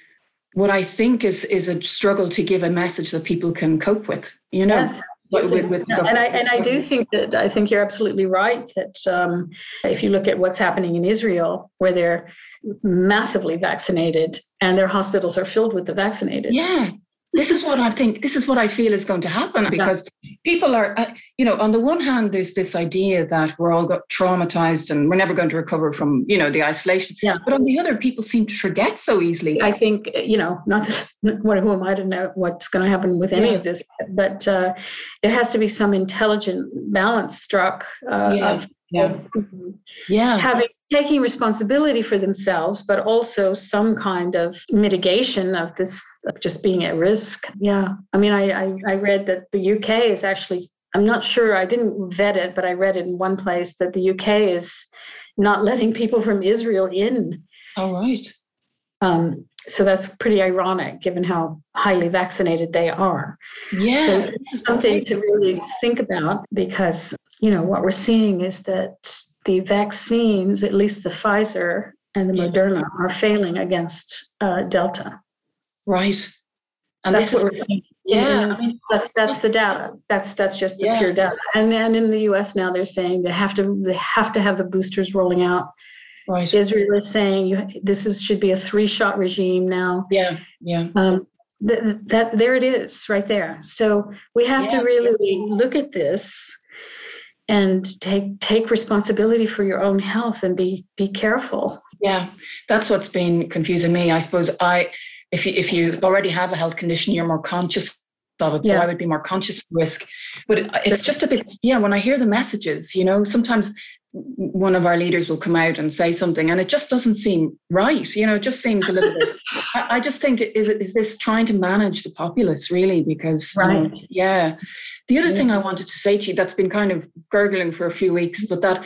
what I think is is a struggle to give a message that people can cope with. You know. Yes. With, with and I and I do think that I think you're absolutely right that um, if you look at what's happening in Israel, where they're massively vaccinated and their hospitals are filled with the vaccinated. Yeah, this is what I think, this is what I feel is going to happen because people are, uh, you know, on the one hand, there's this idea that we're all got traumatized and we're never going to recover from, you know, the isolation. Yeah. But on the other, people seem to forget so easily. I think, uh, you know, not that, what, who am I to know what's going to happen with any yeah. of this, but uh, there has to be some intelligent balance struck uh, yeah. of yeah. yeah. having taking responsibility for themselves, but also some kind of mitigation of this of just being at risk. Yeah. I mean, I, I, I read that the UK is actually, I'm not sure, I didn't vet it, but I read it in one place that the UK is not letting people from Israel in. All right. Um, so that's pretty ironic given how highly vaccinated they are. Yeah. So it's something to really think about because, you know, what we're seeing is that the vaccines, at least the Pfizer and the. Moderna, are failing against uh, Delta. Right. And that's what we're seeing. Yeah, I mean, that's that's the data. That's that's just the yeah. pure data. And and in the U.S. now they're saying they have to they have to have the boosters rolling out. Right. Israel is saying you, this is should be a three shot regime now. Yeah, yeah. Um, th- that there it is right there. So we have yeah, to really look at this and take take responsibility for your own health and be be careful. Yeah that's what's been confusing me. I suppose i if you if you already have a health condition you're more conscious of it yeah. so i would be more conscious of risk. But it's just a bit yeah when i hear the messages you know sometimes one of our leaders will come out and say something and it just doesn't seem right you know it just seems a little bit I, I, just think is is this trying to manage the populace really? Because right. yeah the other yes. thing i wanted to say to you that's been kind of gurgling for a few weeks but that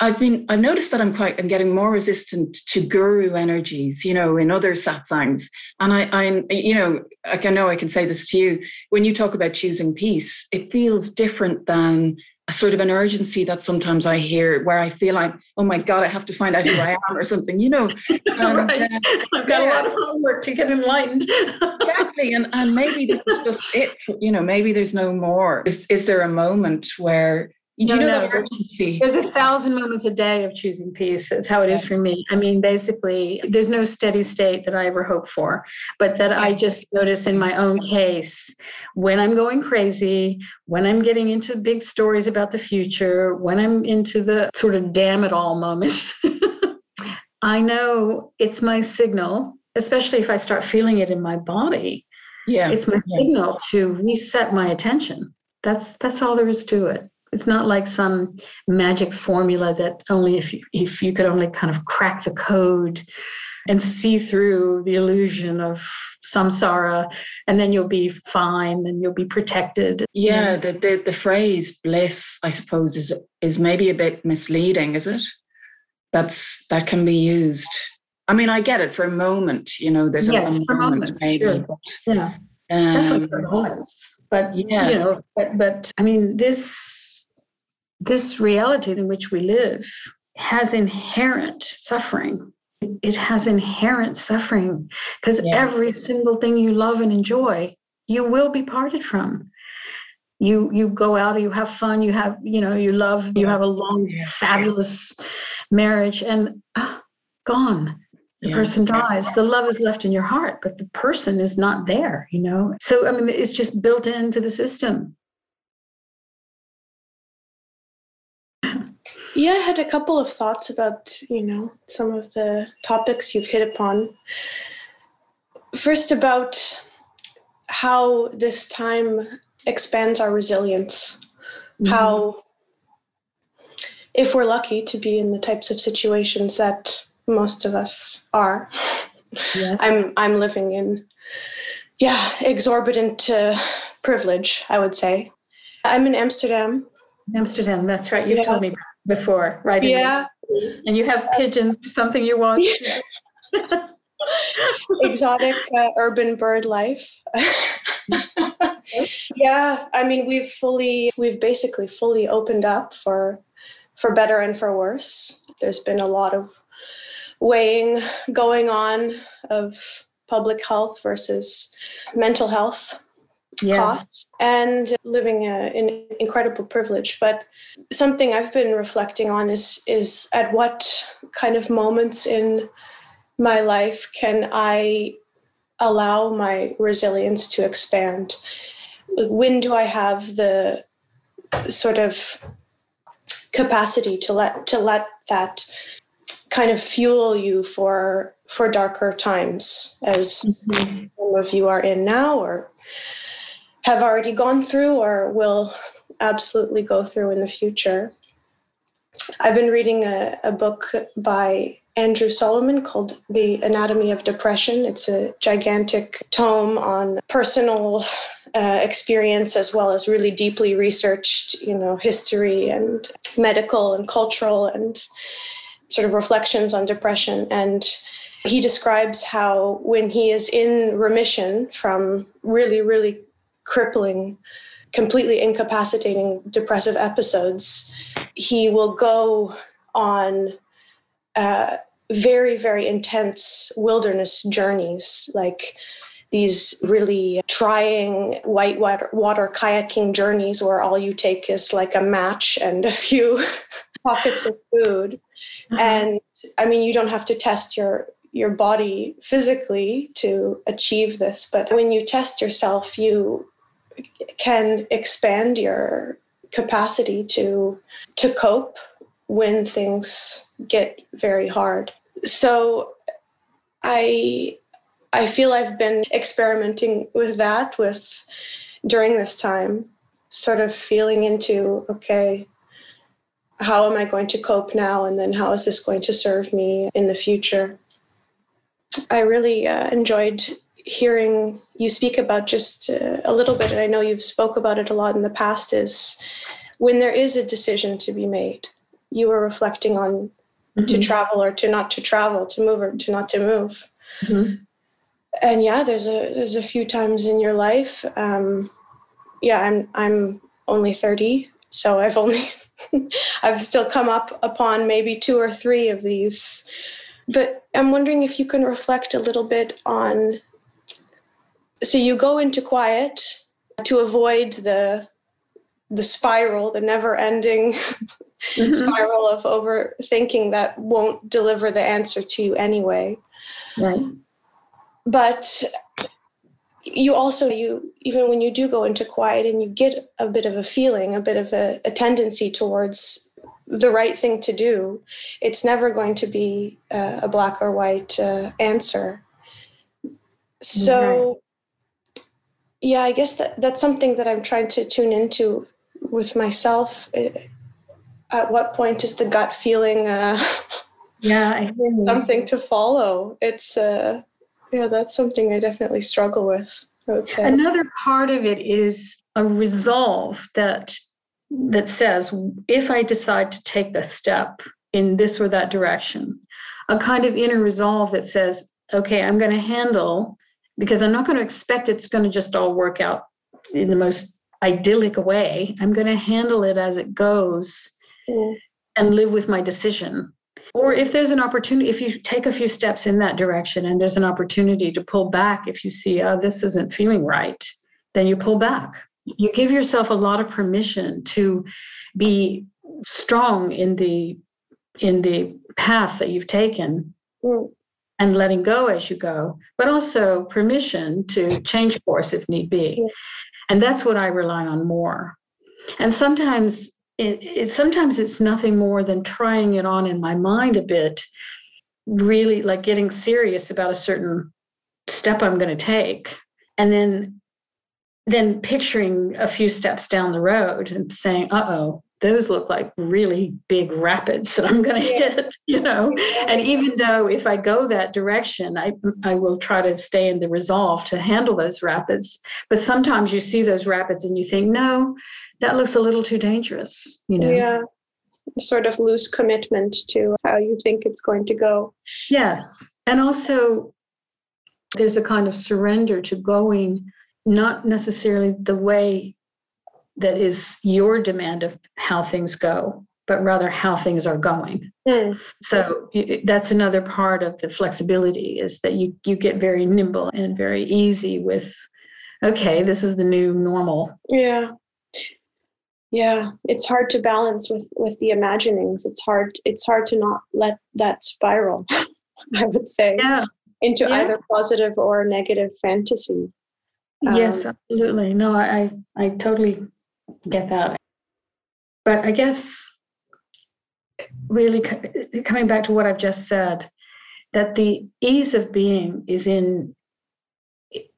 I've been I've noticed that I'm quite I'm getting more resistant to guru energies, you know, in other satsangs. And I I'm you know, like I know I can say this to you, when you talk about choosing peace, it feels different than a sort of an urgency that sometimes I hear where I feel like, oh my God, I have to find out who I am or something, you know. And, right. Uh, I've got yeah. a lot of homework to get enlightened. exactly. And and maybe this is just it, you know, maybe there's no more. Is is there a moment where you no, know no. There's a thousand moments a day of choosing peace. That's how it is for me. I mean, basically, there's no steady state that I ever hope for, but that I just notice in my own case when I'm going crazy, when I'm getting into big stories about the future, when I'm into the sort of damn it all moment. I know it's my signal, especially if I start feeling it in my body. Yeah. It's my yeah. signal to reset my attention. That's that's all there is to it. It's not like some magic formula that only if you, if you could only kind of crack the code and see through the illusion of samsara and then you'll be fine and you'll be protected. Yeah the, the, the phrase bliss i suppose is is maybe a bit misleading is it? That's that can be used. I mean i get it for a moment you know there's yes, a, moment, moment maybe sure. but, yeah. Um, definitely for moments. but yeah. you know but, but i mean this this reality in which we live has inherent suffering. It has inherent suffering because yeah. every single thing you love and enjoy, you will be parted from. You you go out, you have fun, you have you know you love, you have a long, yeah. fabulous marriage, and uh, gone. The yeah. person dies. The love is left in your heart, but the person is not there. You know. So I mean, it's just built into the system. Yeah, I had a couple of thoughts about, you know, some of the topics you've hit upon. First, about how this time expands our resilience. Mm-hmm. How, if we're lucky to be in the types of situations that most of us are, yeah. I'm I'm living in, yeah, exorbitant uh, privilege. I would say. I'm in Amsterdam. Amsterdam, that's right. You've yeah. told me before, right? Yeah. And you have pigeons or something you want. Exotic uh, urban bird life. yeah, I mean, we've fully, we've basically fully opened up for, for better and for worse. There's been a lot of weighing going on of public health versus mental health yes. costs and living a, in incredible privilege. But something I've been reflecting on is is at what kind of moments in my life can I allow my resilience to expand? When do I have the sort of capacity to let to let that kind of fuel you for for darker times as mm-hmm. some of you are in now or have already gone through or will absolutely go through in the future. I've been reading a, a book by Andrew Solomon called The Anatomy of Depression. It's a gigantic tome on personal uh, experience as well as really deeply researched, you know, history and medical and cultural and sort of reflections on depression. And he describes how when he is in remission from really, really crippling, completely incapacitating depressive episodes, he will go on uh, very, very intense wilderness journeys, like these really trying white water, water kayaking journeys where all you take is like a match and a few pockets of food. Mm-hmm. And I mean, you don't have to test your your body physically to achieve this, but when you test yourself, you can expand your capacity to to cope when things get very hard. So I I feel I've been experimenting with that with during this time, sort of feeling into okay, how am I going to cope now, and then how is this going to serve me in the future? I really uh, enjoyed hearing you speak about just uh, a little bit, and I know you've spoke about it a lot in the past, is when there is a decision to be made, you are reflecting on mm-hmm. to travel or to not to travel, to move or to not to move. Mm-hmm. And yeah, there's a there's a few times in your life. Um, yeah, I'm I'm only 30, so I've only I've still come up upon maybe two or three of these. But I'm wondering if you can reflect a little bit on so you go into quiet to avoid the the spiral, the never-ending mm-hmm. spiral of overthinking that won't deliver the answer to you anyway. Right. But you also you even when you do go into quiet and you get a bit of a feeling, a bit of a, a tendency towards the right thing to do, it's never going to be uh, a black or white uh, answer. So yeah i guess that that's something that i'm trying to tune into with myself. At what point is the gut feeling uh, yeah something to follow? It's uh yeah that's something i definitely struggle with another part of it is a resolve that that says if i decide to take a step in this or that direction a kind of inner resolve that says okay i'm going to handle because I'm not going to expect it's going to just all work out in the most idyllic way. I'm going to handle it as it goes and live with my decision. Or if there's an opportunity, if you take a few steps in that direction and there's an opportunity to pull back, if you see, oh, this isn't feeling right, then you pull back. You give yourself a lot of permission to be strong in the in the path that you've taken mm and letting go as you go, but also permission to change course if need be. And that's what I rely on more. And sometimes it, it sometimes it's nothing more than trying it on in my mind a bit, really like getting serious about a certain step I'm going to take, and then then picturing a few steps down the road and saying, "Uh oh, those look like really big rapids that I'm going to hit, you know. And even though if I go that direction, I I will try to stay in the resolve to handle those rapids. But sometimes you see those rapids and you think, no, that looks a little too dangerous, you know. Yeah. Sort of loose commitment to how you think it's going to go. Yes. And also there's a kind of surrender to going not necessarily the way that is your demand of how things go, but rather how things are going. Mm. So that's another part of the flexibility is that you you get very nimble and very easy with okay, this is the new normal. Yeah. Yeah, it's hard to balance with with the imaginings. It's hard it's hard to not let that spiral, I would say. Yeah. Into yeah. either positive or negative fantasy. Yes, um, absolutely. No, I I totally get that. But I guess really coming back to what I've just said, that the ease of being is in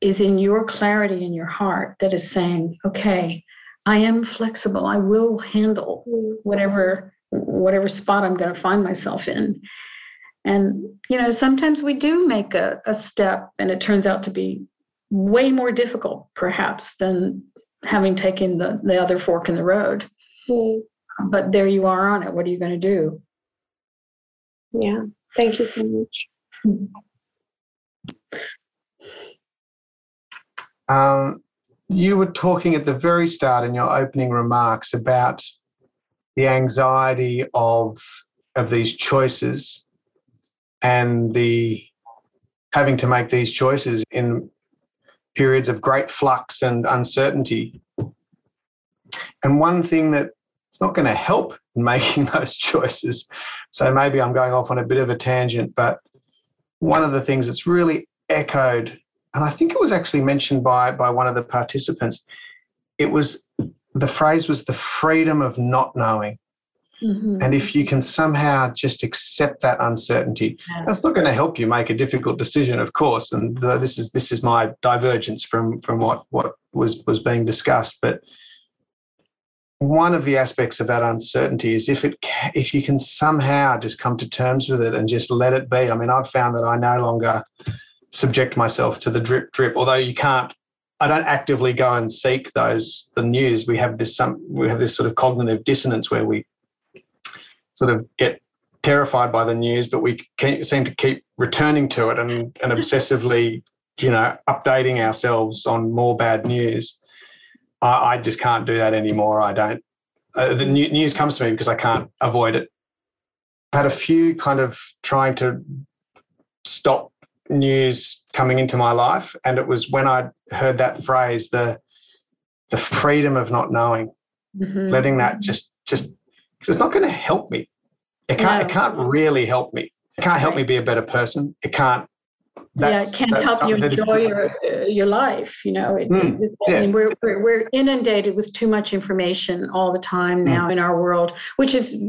is in your clarity in your heart that is saying, okay, I am flexible. I will handle whatever whatever spot I'm going to find myself in. And you know, sometimes we do make a, a step and it turns out to be way more difficult, perhaps, than having taken the, the other fork in the road. Mm. But there you are on it. What are you going to do? Yeah. Thank you so much. Um, you were talking at the very start in your opening remarks about the anxiety of of these choices and the having to make these choices in periods of great flux and uncertainty. And one thing that it's not going to help in making those choices. So maybe I'm going off on a bit of a tangent, but one of the things that's really echoed, and I think it was actually mentioned by by one of the participants, it was the phrase was the freedom of not knowing. Mm-hmm. And if you can somehow just accept that uncertainty, yes. that's not going to help you make a difficult decision, of course. And the, this is this is my divergence from from what what was was being discussed. But one of the aspects of that uncertainty is if it if you can somehow just come to terms with it and just let it be. I mean, I've found that I no longer subject myself to the drip drip, although you can't I don't actively go and seek those the news. We have this some we have this sort of cognitive dissonance where we sort of get terrified by the news, but we seem to keep returning to it and, and obsessively, you know, updating ourselves on more bad news. I, I just can't do that anymore. I don't. Uh, the news comes to me because I can't avoid it. I had a few kind of trying to stop news coming into my life, and it was when I heard that phrase, the the freedom of not knowing, mm-hmm. letting that just just because it's not going to help me. It can't. No. It can't really help me. It can't help me be a better person. It can't. yeah, it can't help you enjoy your uh, your life. You know, it, mm, it, I yeah. mean, we're, we're we're inundated with too much information all the time now mm. in our world, which is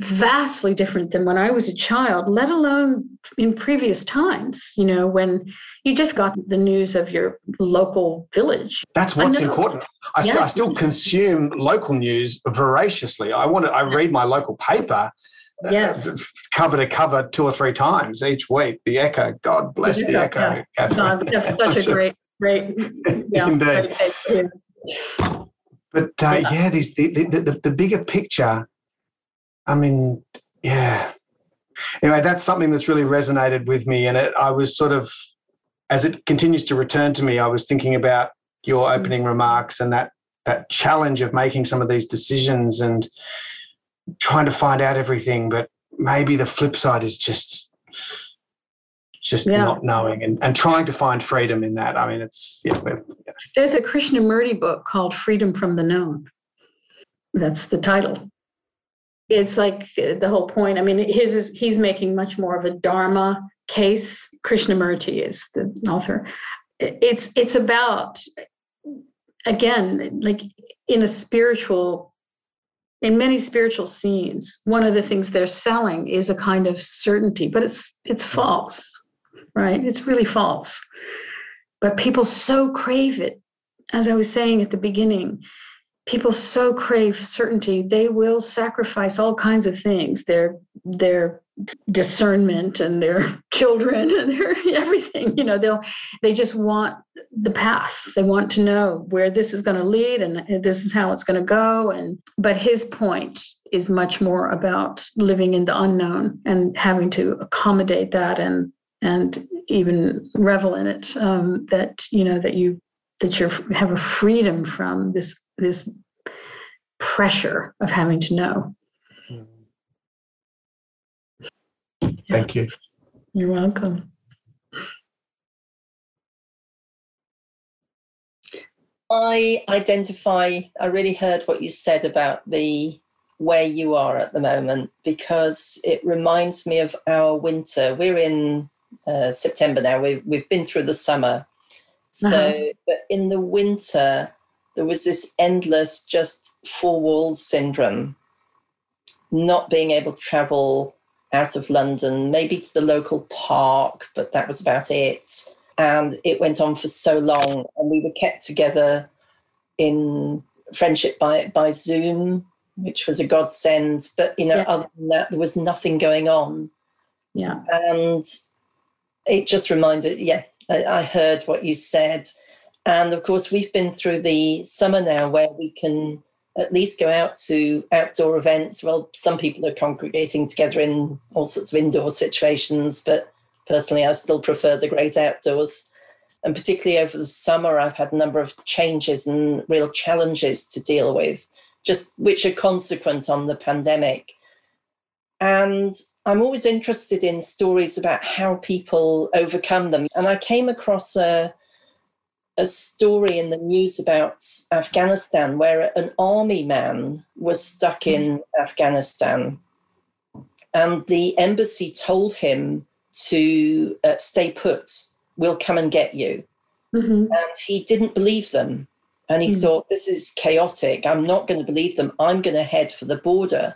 vastly different than when I was a child, let alone in previous times, you know, when you just got the news of your local village. That's what's I important. I, st- I, still consume local news voraciously. I want to, I read my local paper. Uh, yes. Uh, cover to cover two or three times each week. The Echo, God bless the, the Echo. Yeah. God, that's such a great, great, yeah, Indeed. Great but uh, yeah. yeah, these the, the, the, the bigger picture I mean, yeah. Anyway, that's something that's really resonated with me. And it, I was sort of, as it continues to return to me, I was thinking about your mm. opening remarks and that that challenge of making some of these decisions and trying to find out everything. But maybe the flip side is just just yeah. not knowing and, and trying to find freedom in that. I mean, it's yeah, yeah. There's a Krishnamurti book called Freedom from the Known. That's the title it's like uh, the whole point. I mean, his is he's making much more of a dharma case. Krishnamurti is the author. It's it's about again like in a spiritual in many spiritual scenes, one of the things they're selling is a kind of certainty, but it's it's false, right? It's really false. But people so crave it. As I was saying at the beginning, people so crave certainty, they will sacrifice all kinds of things, their their discernment and their children and their everything. You know, they'll they just want the path. They want to know where this is going to lead and this is how it's going to go. And but his point is much more about living in the unknown and having to accommodate that and and even revel in it. Um, that you know that you that you have a freedom from this this pressure of having to know. Thank you. You're welcome. I identify, I really heard what you said about the where you are at the moment because it reminds me of our winter. We're in uh, September now, we've, we've been through the summer. So, uh-huh. but in the winter, there was this endless just four walls syndrome, not being able to travel out of London, maybe to the local park, but that was about it. And it went on for so long, and we were kept together in friendship by by Zoom, which was a godsend. But you know, yeah. other than that, there was nothing going on. Yeah, and it just reminded. Yeah, I, I heard what you said, and of course, we've been through the summer now, where we can at least go out to outdoor events. Well, some people are congregating together in all sorts of indoor situations, but personally, I still prefer the great outdoors. And particularly over the summer, I've had a number of changes and real challenges to deal with, just which are consequent on the pandemic. And I'm always interested in stories about how people overcome them. And I came across a, a story in the news about Afghanistan where an army man was stuck in mm. Afghanistan. And the embassy told him to uh, stay put, we'll come and get you. Mm-hmm. And he didn't believe them. And he mm. thought, this is chaotic. I'm not going to believe them. I'm going to head for the border.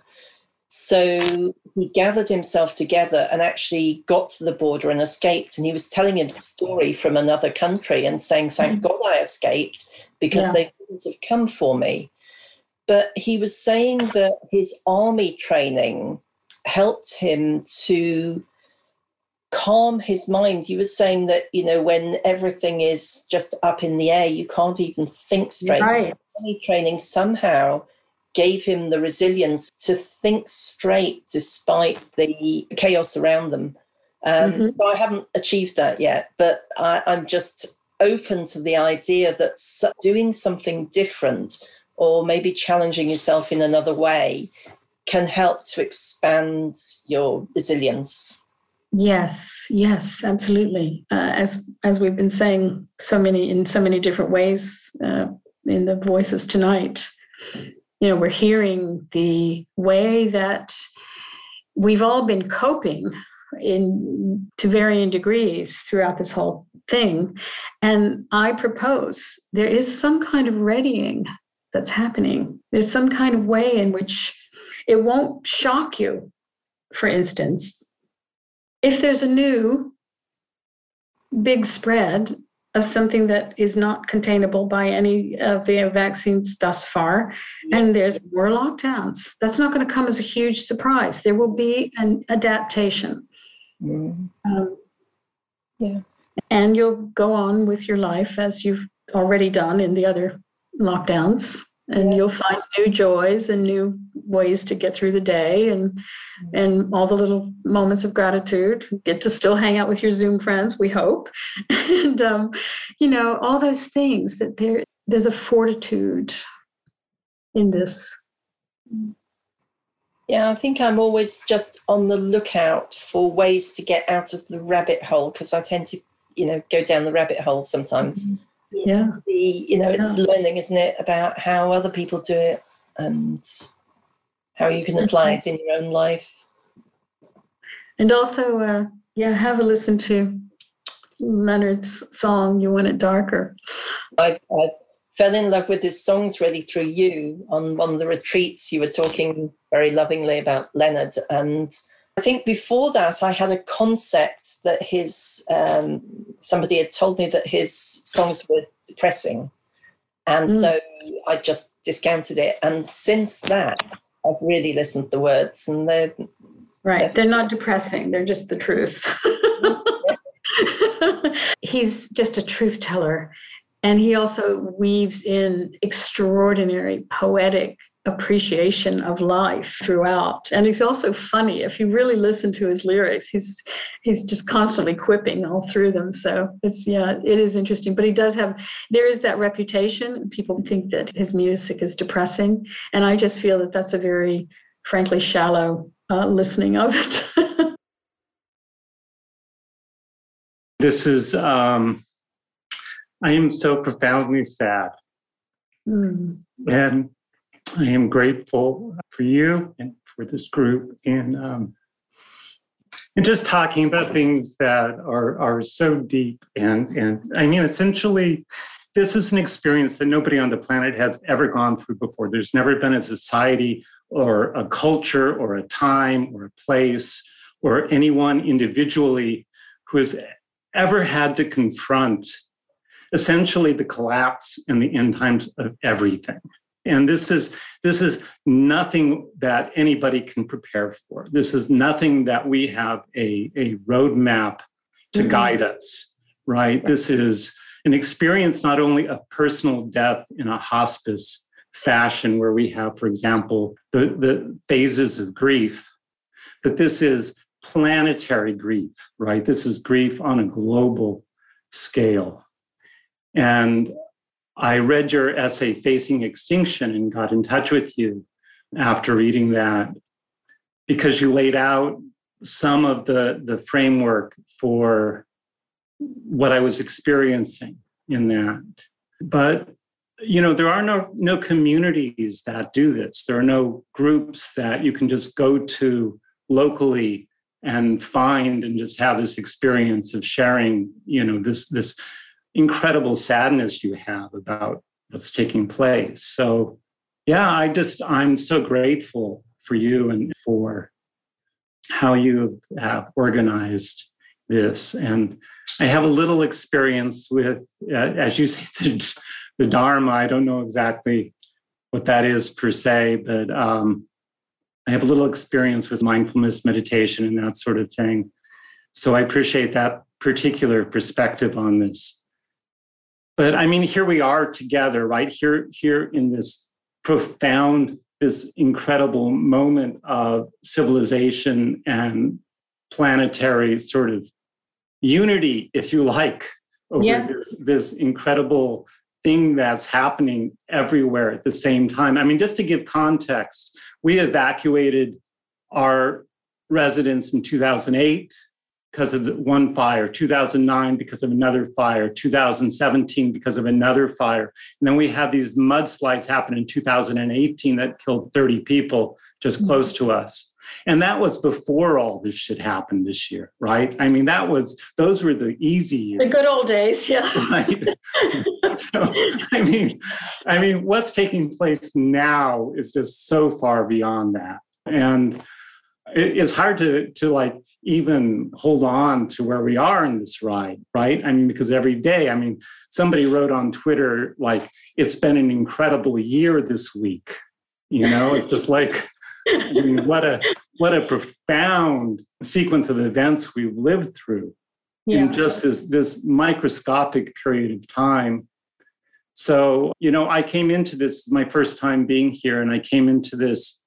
So he gathered himself together and actually got to the border and escaped. And he was telling him story from another country and saying, Thank mm-hmm. God I escaped because yeah. they couldn't have come for me. But he was saying that his army training helped him to calm his mind. He was saying that, you know, when everything is just up in the air, you can't even think straight. Right. Army training somehow gave him the resilience to think straight despite the chaos around them. Um, mm-hmm. So I haven't achieved that yet, but I, I'm just open to the idea that doing something different or maybe challenging yourself in another way can help to expand your resilience. Yes, yes, absolutely. Uh, as as we've been saying so many in so many different ways uh, in the voices tonight, you know, we're hearing the way that we've all been coping in to varying degrees throughout this whole thing. And I propose there is some kind of readying that's happening. There's some kind of way in which it won't shock you, for instance. If there's a new big spread of something that is not containable by any of the vaccines thus far. And there's more lockdowns. That's not going to come as a huge surprise. There will be an adaptation. Mm. Um, yeah. And you'll go on with your life as you've already done in the other lockdowns and yeah. you'll find new joys and new ways to get through the day and mm-hmm. and all the little moments of gratitude. Get to still hang out with your zoom friends we hope. And um, you know all those things that there there's a fortitude in this. Yeah i think i'm always just on the lookout for ways to get out of the rabbit hole because i tend to you know go down the rabbit hole sometimes. Mm-hmm yeah be, you know it's yeah. learning isn't it about how other people do it and how you can apply it in your own life and also uh, yeah have a listen to leonard's song you want it darker I, I fell in love with his songs really through you on one of the retreats. You were talking very lovingly about Leonard. And I think before that, I had a concept that his, um, somebody had told me that his songs were depressing. And mm. so I just discounted it. And since that, I've really listened to the words and they're. Right. They're, they're not depressing, they're just the truth. He's just a truth teller. And he also weaves in extraordinary poetic appreciation of life throughout. And he's also funny. If you really listen to his lyrics, he's he's just constantly quipping all through them. So it's yeah, it is interesting. But he does have there is that reputation. People think that his music is depressing, and I just feel that that's a very frankly shallow uh, listening of it. this is um I am so profoundly sad. Mm. And I am grateful for you and for this group and um, and just talking about things that are are so deep and and I mean essentially this is an experience that nobody on the planet has ever gone through before. There's never been a society or a culture or a time or a place or anyone individually who has ever had to confront essentially the collapse and the end times of everything. And this is this is nothing that anybody can prepare for. This is nothing that we have a, a roadmap to mm-hmm. guide us, right? This is an experience not only of personal death in a hospice fashion, where we have, for example, the, the phases of grief, but this is planetary grief, right? This is grief on a global scale. And I read your essay, Facing Extinction, and got in touch with you after reading that because you laid out some of the, the framework for what I was experiencing in that. But you know, there are no no communities that do this. There are no groups that you can just go to locally and find and just have this experience of sharing, you know, this this incredible sadness you have about what's taking place. So, yeah, I just, I'm so grateful for you and for how you have organized this. And I have a little experience with, uh, as you say, the, the, Dharma. I don't know exactly what that is per se, but um, I have a little experience with mindfulness meditation and that sort of thing. So I appreciate that particular perspective on this but i mean here we are together right? Here here in this profound this incredible moment of civilization and planetary sort of unity if you like over yeah. this, this incredible thing that's happening everywhere at the same time. I mean just to give context we evacuated our residents in 2008 because of one fire, 2009 because of another fire, 2017 because of another fire. And then we had these mudslides happen in 2018 that killed 30 people just mm-hmm. close to us. And that was before all this shit happened this year, right? I mean, that was, those were the easy years. The good old days, yeah. Right? so, I mean, I mean, what's taking place now is just so far beyond that. And it's hard to to like even hold on to where we are in this ride right? I mean because every day i mean somebody wrote on twitter like it's been an incredible year this week. You know it's just like I mean, what a what a profound sequence of events we've lived through yeah. in just this this microscopic period of time. So you know i came into this my first time being here and i came into this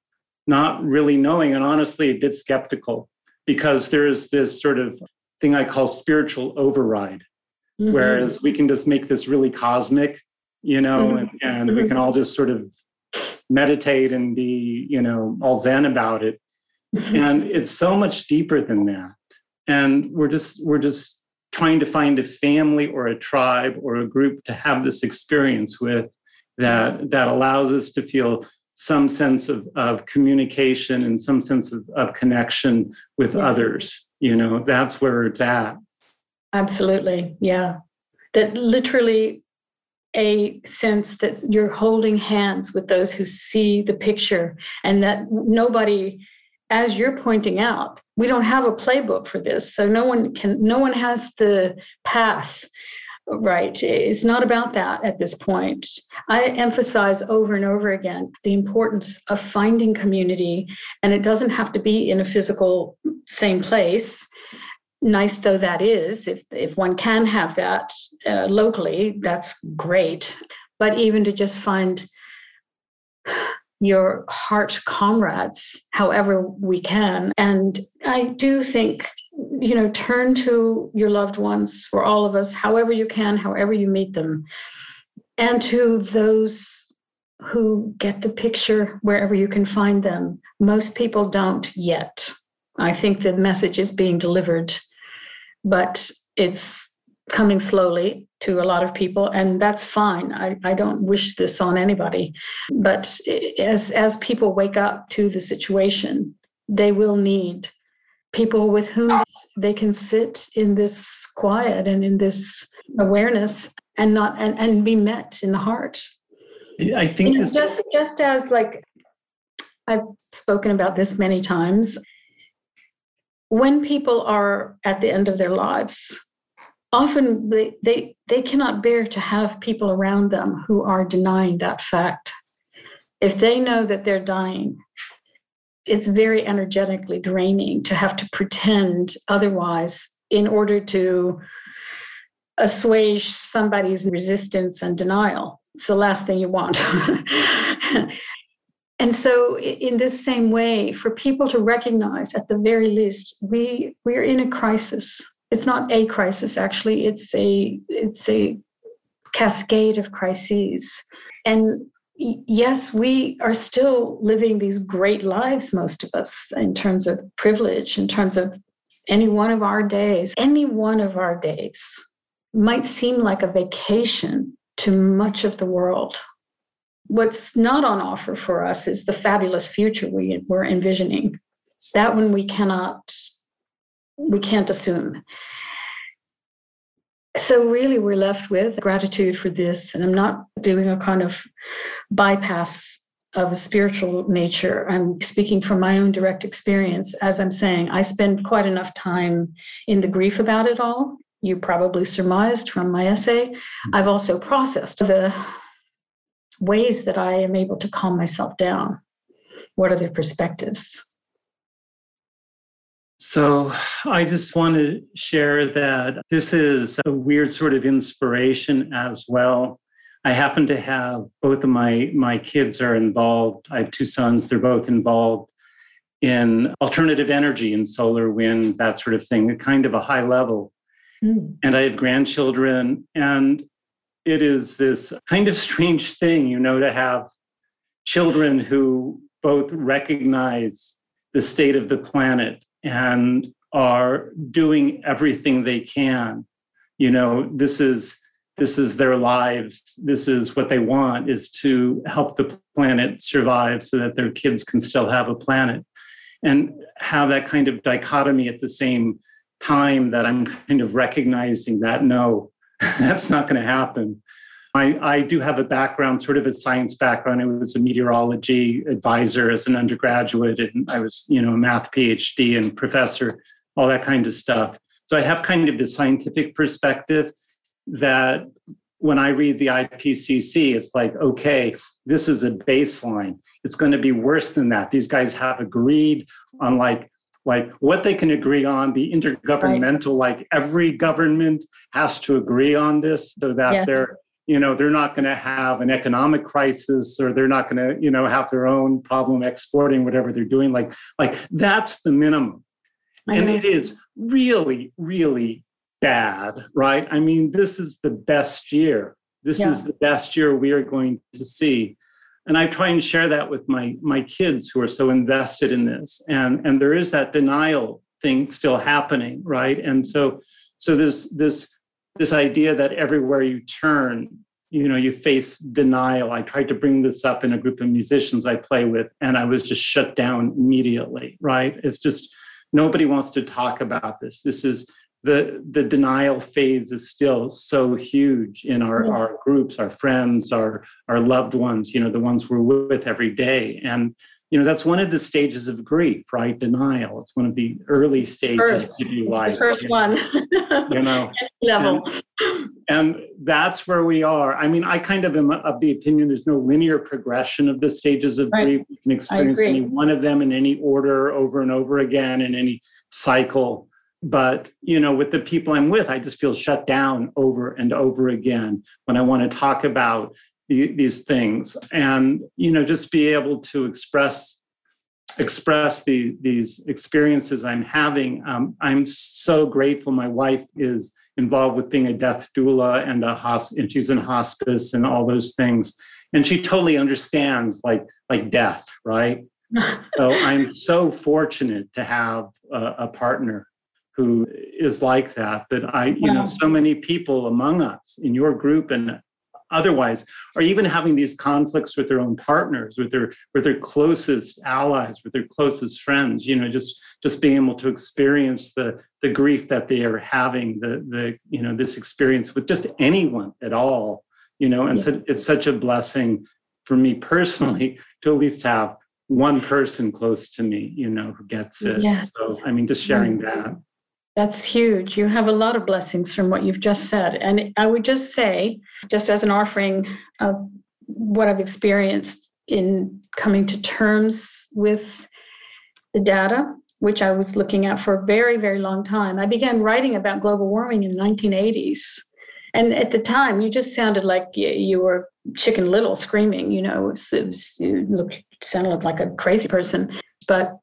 not really knowing and honestly a bit skeptical because there is this sort of thing I call spiritual override, mm-hmm. whereas we can just make this really cosmic, you know, mm-hmm. and, and mm-hmm. we can all just sort of meditate and be, you know, all zen about it. Mm-hmm. And it's so much deeper than that. And we're just, we're just trying to find a family or a tribe or a group to have this experience with that that allows us to feel some sense of, of communication and some sense of, of connection with yeah. others you know that's where it's at absolutely yeah that literally a sense that you're holding hands with those who see the picture and that nobody as you're pointing out we don't have a playbook for this so no one can no one has the path right. It's not about that at this point. I emphasize over and over again the importance of finding community and it doesn't have to be in a physical same place. Nice though that is if if one can have that uh, locally that's great. But even to just find your heart comrades however we can and i do think you know turn to your loved ones for all of us however you can however you meet them and to those who get the picture wherever you can find them. Most people don't yet. I think the message is being delivered but it's coming slowly to a lot of people and that's fine. I, I don't wish this on anybody but as as people wake up to the situation they will need people with whom they can sit in this quiet and in this awareness and not and, and be met in the heart. I think you know, just just as like i've spoken about this many times when people are at the end of their lives often they, they they cannot bear to have people around them who are denying that fact. If they know that they're dying it's very energetically draining to have to pretend otherwise in order to assuage somebody's resistance and denial. It's the last thing you want. And so in this same way for people to recognize at the very least we we're in a crisis. It's not a crisis actually. It's a it's a cascade of crises. And yes we are still living these great lives most of us in terms of privilege in terms of any one of our days. Any one of our days might seem like a vacation to much of the world. What's not on offer for us is the fabulous future we, we're envisioning. That one we cannot we can't assume. So, really, we're left with gratitude for this. And I'm not doing a kind of bypass of a spiritual nature. I'm speaking from my own direct experience. As I'm saying, I spend quite enough time in the grief about it all. You probably surmised from my essay. I've also processed the ways that I am able to calm myself down. What are the perspectives? So I just want to share that this is a weird sort of inspiration as well. I happen to have both of my my kids are involved. I have two sons, they're both involved in alternative energy and solar wind, that sort of thing, kind of a high level. Mm. And I have grandchildren and it is this kind of strange thing, you know, to have children who both recognize the state of the planet and are doing everything they can. You know this is this is their lives. This is what they want is to help the planet survive so that their kids can still have a planet. And have that kind of dichotomy at the same time that i'm kind of recognizing that no that's not going to happen I, I do have a background, sort of a science background. I was a meteorology advisor as an undergraduate, and I was, you know, a math PhD and professor, all that kind of stuff. So I have kind of the scientific perspective that when I read the IPCC, it's like, okay, this is a baseline. It's going to be worse than that. These guys have agreed on like like what they can agree on the intergovernmental right. like every government has to agree on this so that yes. they're you know they're not going to have an economic crisis or they're not going to you know have their own problem exporting whatever they're doing. Like like that's the minimum. And it is really really bad right? I mean this is the best year. This yeah. is the best year we are going to see. And i try and share that with my my kids who are so invested in this. And and there is that denial thing still happening right? And so so this this this idea that everywhere you turn you know you face denial. I tried to bring this up in a group of musicians i play with and i was just shut down immediately right? It's just nobody wants to talk about this. This is the the denial phase is still so huge in our yeah. our groups our friends our our loved ones you know the ones we're with every day. And you know that's one of the stages of grief right? Denial. It's one of the early stages first, if you like. The first one. You know level. And, and, that's where we are. I mean i kind of am of the opinion there's no linear progression of the stages of right. grief. You can experience any one of them in any order over and over again in any cycle. But you know with the people i'm with i just feel shut down over and over again when i want to talk about the, these things. And you know just be able to express express the, these experiences i'm having um, i'm so grateful my wife is involved with being a death doula and a hosp- and she's in hospice and all those things. And she totally understands like like death right? So i'm so fortunate to have a, a partner who is like that But i you know so many people among us in your group and otherwise are even having these conflicts with their own partners with their with their closest allies with their closest friends you know just just being able to experience the the grief that they are having the the you know this experience with just anyone at all you know and yeah. so it's such a blessing for me personally to at least have one person close to me you know who gets it yeah. so i mean just sharing that that's huge. You have a lot of blessings from what you've just said. And I would just say, just as an offering of what I've experienced in coming to terms with the data, which I was looking at for a very, very long time. I began writing about global warming in the 1980s. And at the time, you just sounded like you were Chicken Little screaming, you know, it was, it was, you looked, sounded like a crazy person. But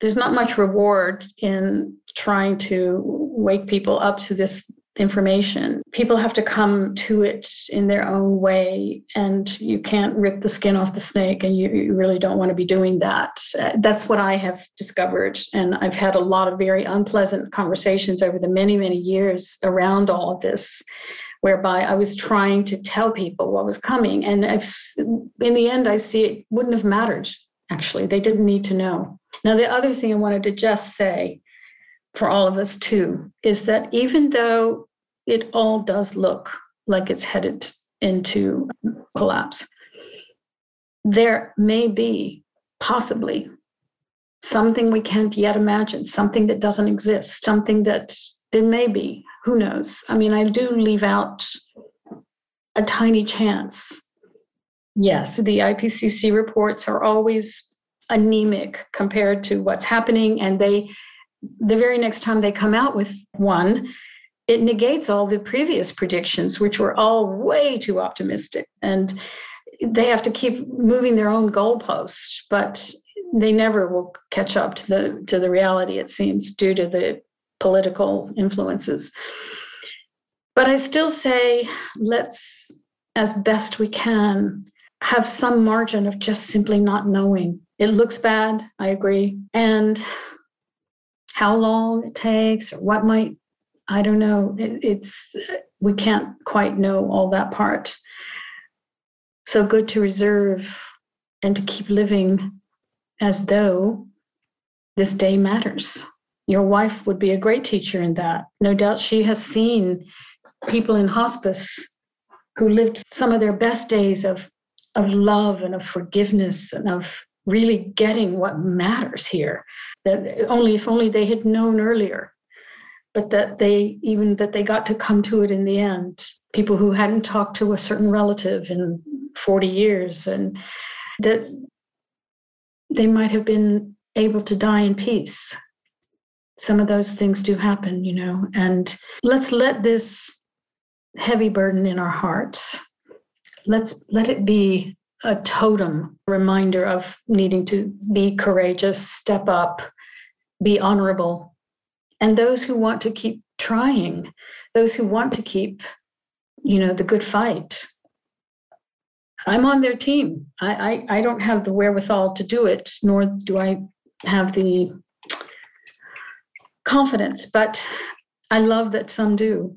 there's not much reward in trying to wake people up to this information. People have to come to it in their own way, and you can't rip the skin off the snake, and you, you, really don't want to be doing that. Uh, that's what I have discovered. And I've had a lot of very unpleasant conversations over the many, many years around all of this. Whereby I was trying to tell people what was coming. And I've, in the end, I see it wouldn't have mattered, actually. They didn't need to know. Now, the other thing I wanted to just say for all of us too is that even though it all does look like it's headed into collapse, there may be possibly something we can't yet imagine, something that doesn't exist, something that there may be. Who knows? I mean, I do leave out a tiny chance. Yes, the IPCC reports are always anemic compared to what's happening. And they, the very next time they come out with one, it negates all the previous predictions, which were all way too optimistic. And they have to keep moving their own goalposts, but they never will catch up to the to the reality, it seems, due to the political influences. But I still say let's, as best we can, have some margin of just simply not knowing it looks bad, I agree. And how long it takes or what might, I don't know. It, it's, we can't quite know all that part. So good to reserve and to keep living as though this day matters. Your wife would be a great teacher in that. No doubt she has seen people in hospice who lived some of their best days of, of love and of forgiveness and of really getting what matters here. That only if only they had known earlier, but that they even that they got to come to it in the end. People who hadn't talked to a certain relative in 40 years and that they might have been able to die in peace. Some of those things do happen, you know, and let's let this heavy burden in our hearts let's let it be a totem reminder of needing to be courageous, step up, be honorable. And those who want to keep trying, those who want to keep, you know, the good fight. I'm on their team. I, I, I don't have the wherewithal to do it, nor do I have the confidence, but I love that some do.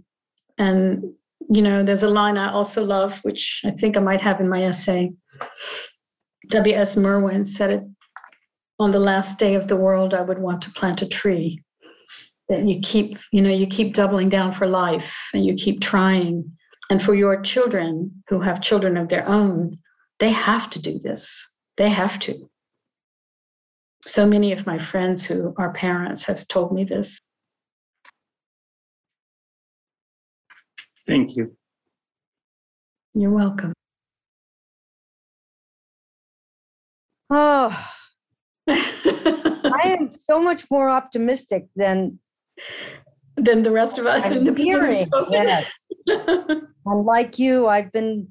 And, you know, there's a line I also love, which I think I might have in my essay W.S. Merwin said it on the last day of the world, I would want to plant a tree. that you keep, you know, you keep doubling down for life and you keep trying. And for your children who have children of their own, they have to do this. They have to. So many of my friends who are parents have told me this. Thank you. You're welcome. Oh, I am so much more optimistic than than the rest of us I'm in the hearing. Yes, and like you, I've been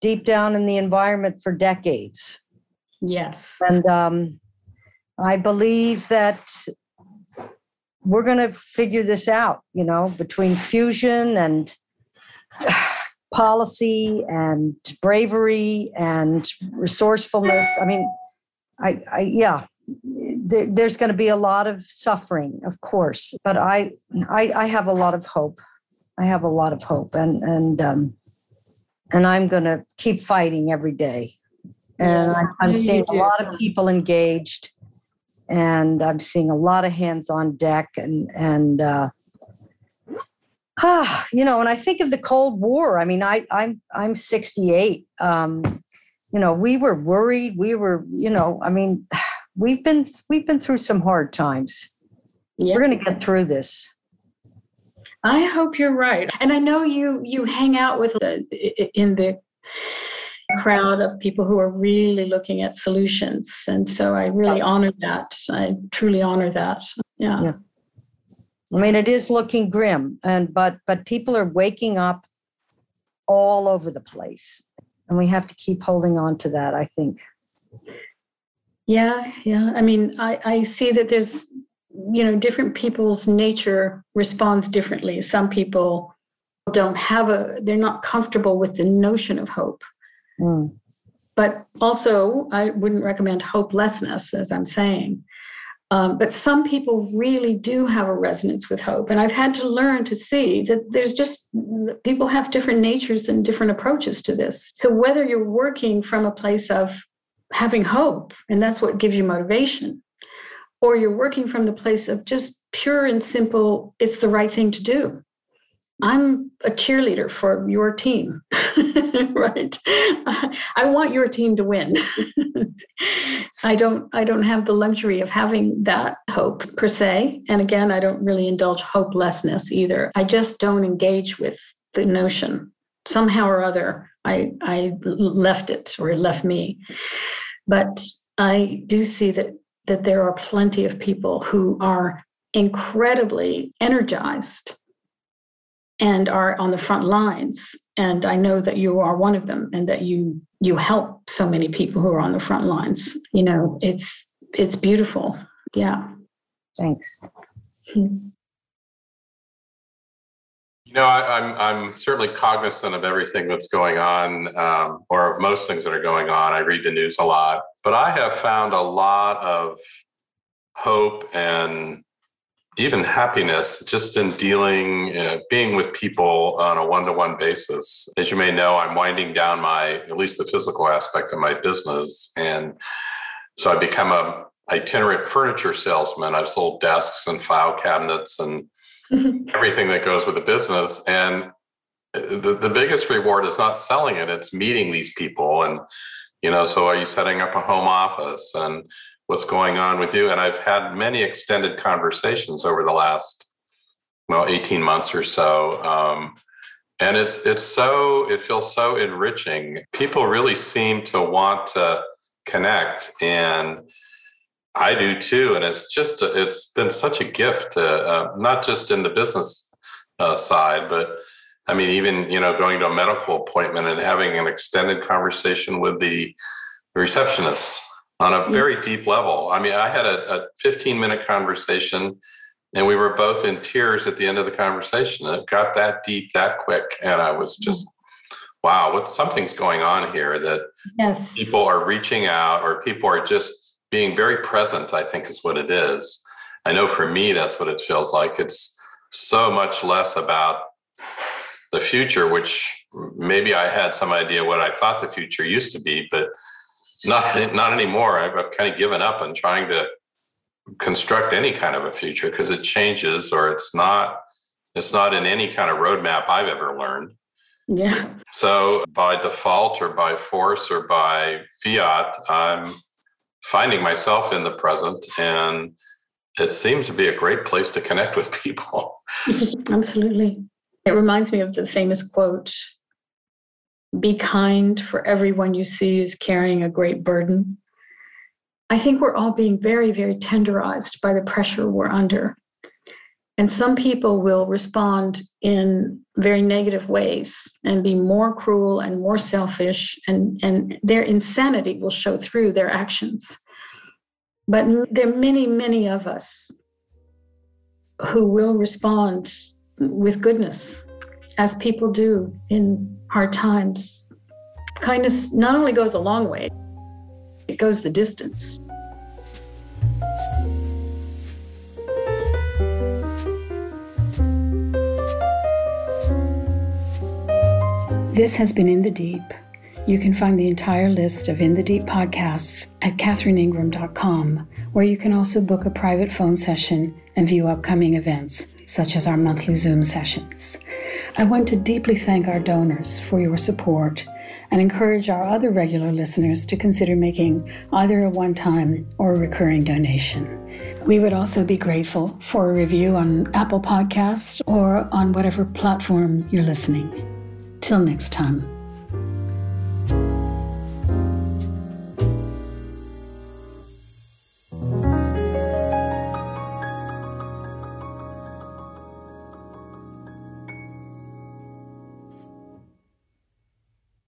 deep down in the environment for decades. Yes, and um, I believe that we're going to figure this out. You know, between fusion and policy and bravery and resourcefulness. I mean, I, I yeah, there, there's going to be a lot of suffering, of course, but I, I, I have a lot of hope. I have a lot of hope, and and um, and I'm going to keep fighting every day. And yes, I'm, I'm seeing a lot of people engaged, and I'm seeing a lot of hands on deck, and and uh, ah, you know, when I think of the Cold War, I mean, I I'm I'm 68. Um, you know, we were worried. We were, you know, I mean, we've been we've been through some hard times. We're going to get through this. I hope you're right. And I know you you hang out with uh, in the crowd of people who are really looking at solutions. And so I really honor that. I truly honor that. Yeah. yeah. I mean, it is looking grim, and but but people are waking up all over the place, and we have to keep holding on to that. I think. Yeah, yeah. I mean, I I see that there's you know different people's nature responds differently. Some people don't have a they're not comfortable with the notion of hope. Mm. But also, I wouldn't recommend hopelessness, as I'm saying. Um, but some people really do have a resonance with hope. And I've had to learn to see that there's just people have different natures and different approaches to this. So whether you're working from a place of having hope, and that's what gives you motivation, or you're working from the place of just pure and simple, it's the right thing to do. I'm a cheerleader for your team, right? I want your team to win. I don't I don't have the luxury of having that hope per se. And again, I don't really indulge hopelessness either. I just don't engage with the notion. Somehow or other, I I left it or it left me. But I do see that that there are plenty of people who are incredibly energized and are on the front lines. And i know that you are one of them and that you you help so many people who are on the front lines. You know it's it's beautiful. Yeah. Thanks. You know I, am I'm, I'm certainly cognizant of everything that's going on um, or of most things that are going on. I read the news a lot. But i have found a lot of hope and even happiness just in dealing uh, being with people on a one-to-one basis. As you may know i'm winding down my at least the physical aspect of my business. And so i become a itinerant furniture salesman. I've sold desks and file cabinets and everything that goes with the business. And the, the biggest reward is not selling it it's meeting these people. And you know so are you setting up a home office? And what's going on with you. And I've had many extended conversations over the last, well, 18 months or so. Um, and it's it's so it feels so enriching. People really seem to want to connect, and I do too. And it's just it's been such a gift, to, uh, not just in the business uh, side, but I mean, even you know, going to a medical appointment and having an extended conversation with the receptionist on a very deep level. I mean, I had a, a 15 minute conversation and we were both in tears at the end of the conversation. It got that deep that quick. And I was just, wow, what something's going on here that yes. people are reaching out or people are just being very present, I think is what it is. I know for me, that's what it feels like. It's so much less about the future, which maybe I had some idea what I thought the future used to be, but not not anymore. I've, I've kind of given up on trying to construct any kind of a future because it changes or it's not it's not in any kind of roadmap I've ever learned. Yeah. So by default or by force or by fiat, I'm finding myself in the present and it seems to be a great place to connect with people. Absolutely. It reminds me of the famous quote Be kind, for everyone you see is carrying a great burden. I think we're all being very, very tenderized by the pressure we're under. And some people will respond in very negative ways and be more cruel and more selfish, and, and their insanity will show through their actions. But there are many, many of us who will respond with goodness, as people do in hard times. Kindness not only goes a long way, it goes the distance. This has been In the Deep. You can find the entire list of In the Deep podcasts at catherineingram.com, where you can also book a private phone session and view upcoming events, such as our monthly Zoom sessions. I want to deeply thank our donors for your support and encourage our other regular listeners to consider making either a one time or a recurring donation. We would also be grateful for a review on Apple Podcasts or on whatever platform you're listening. Till next time.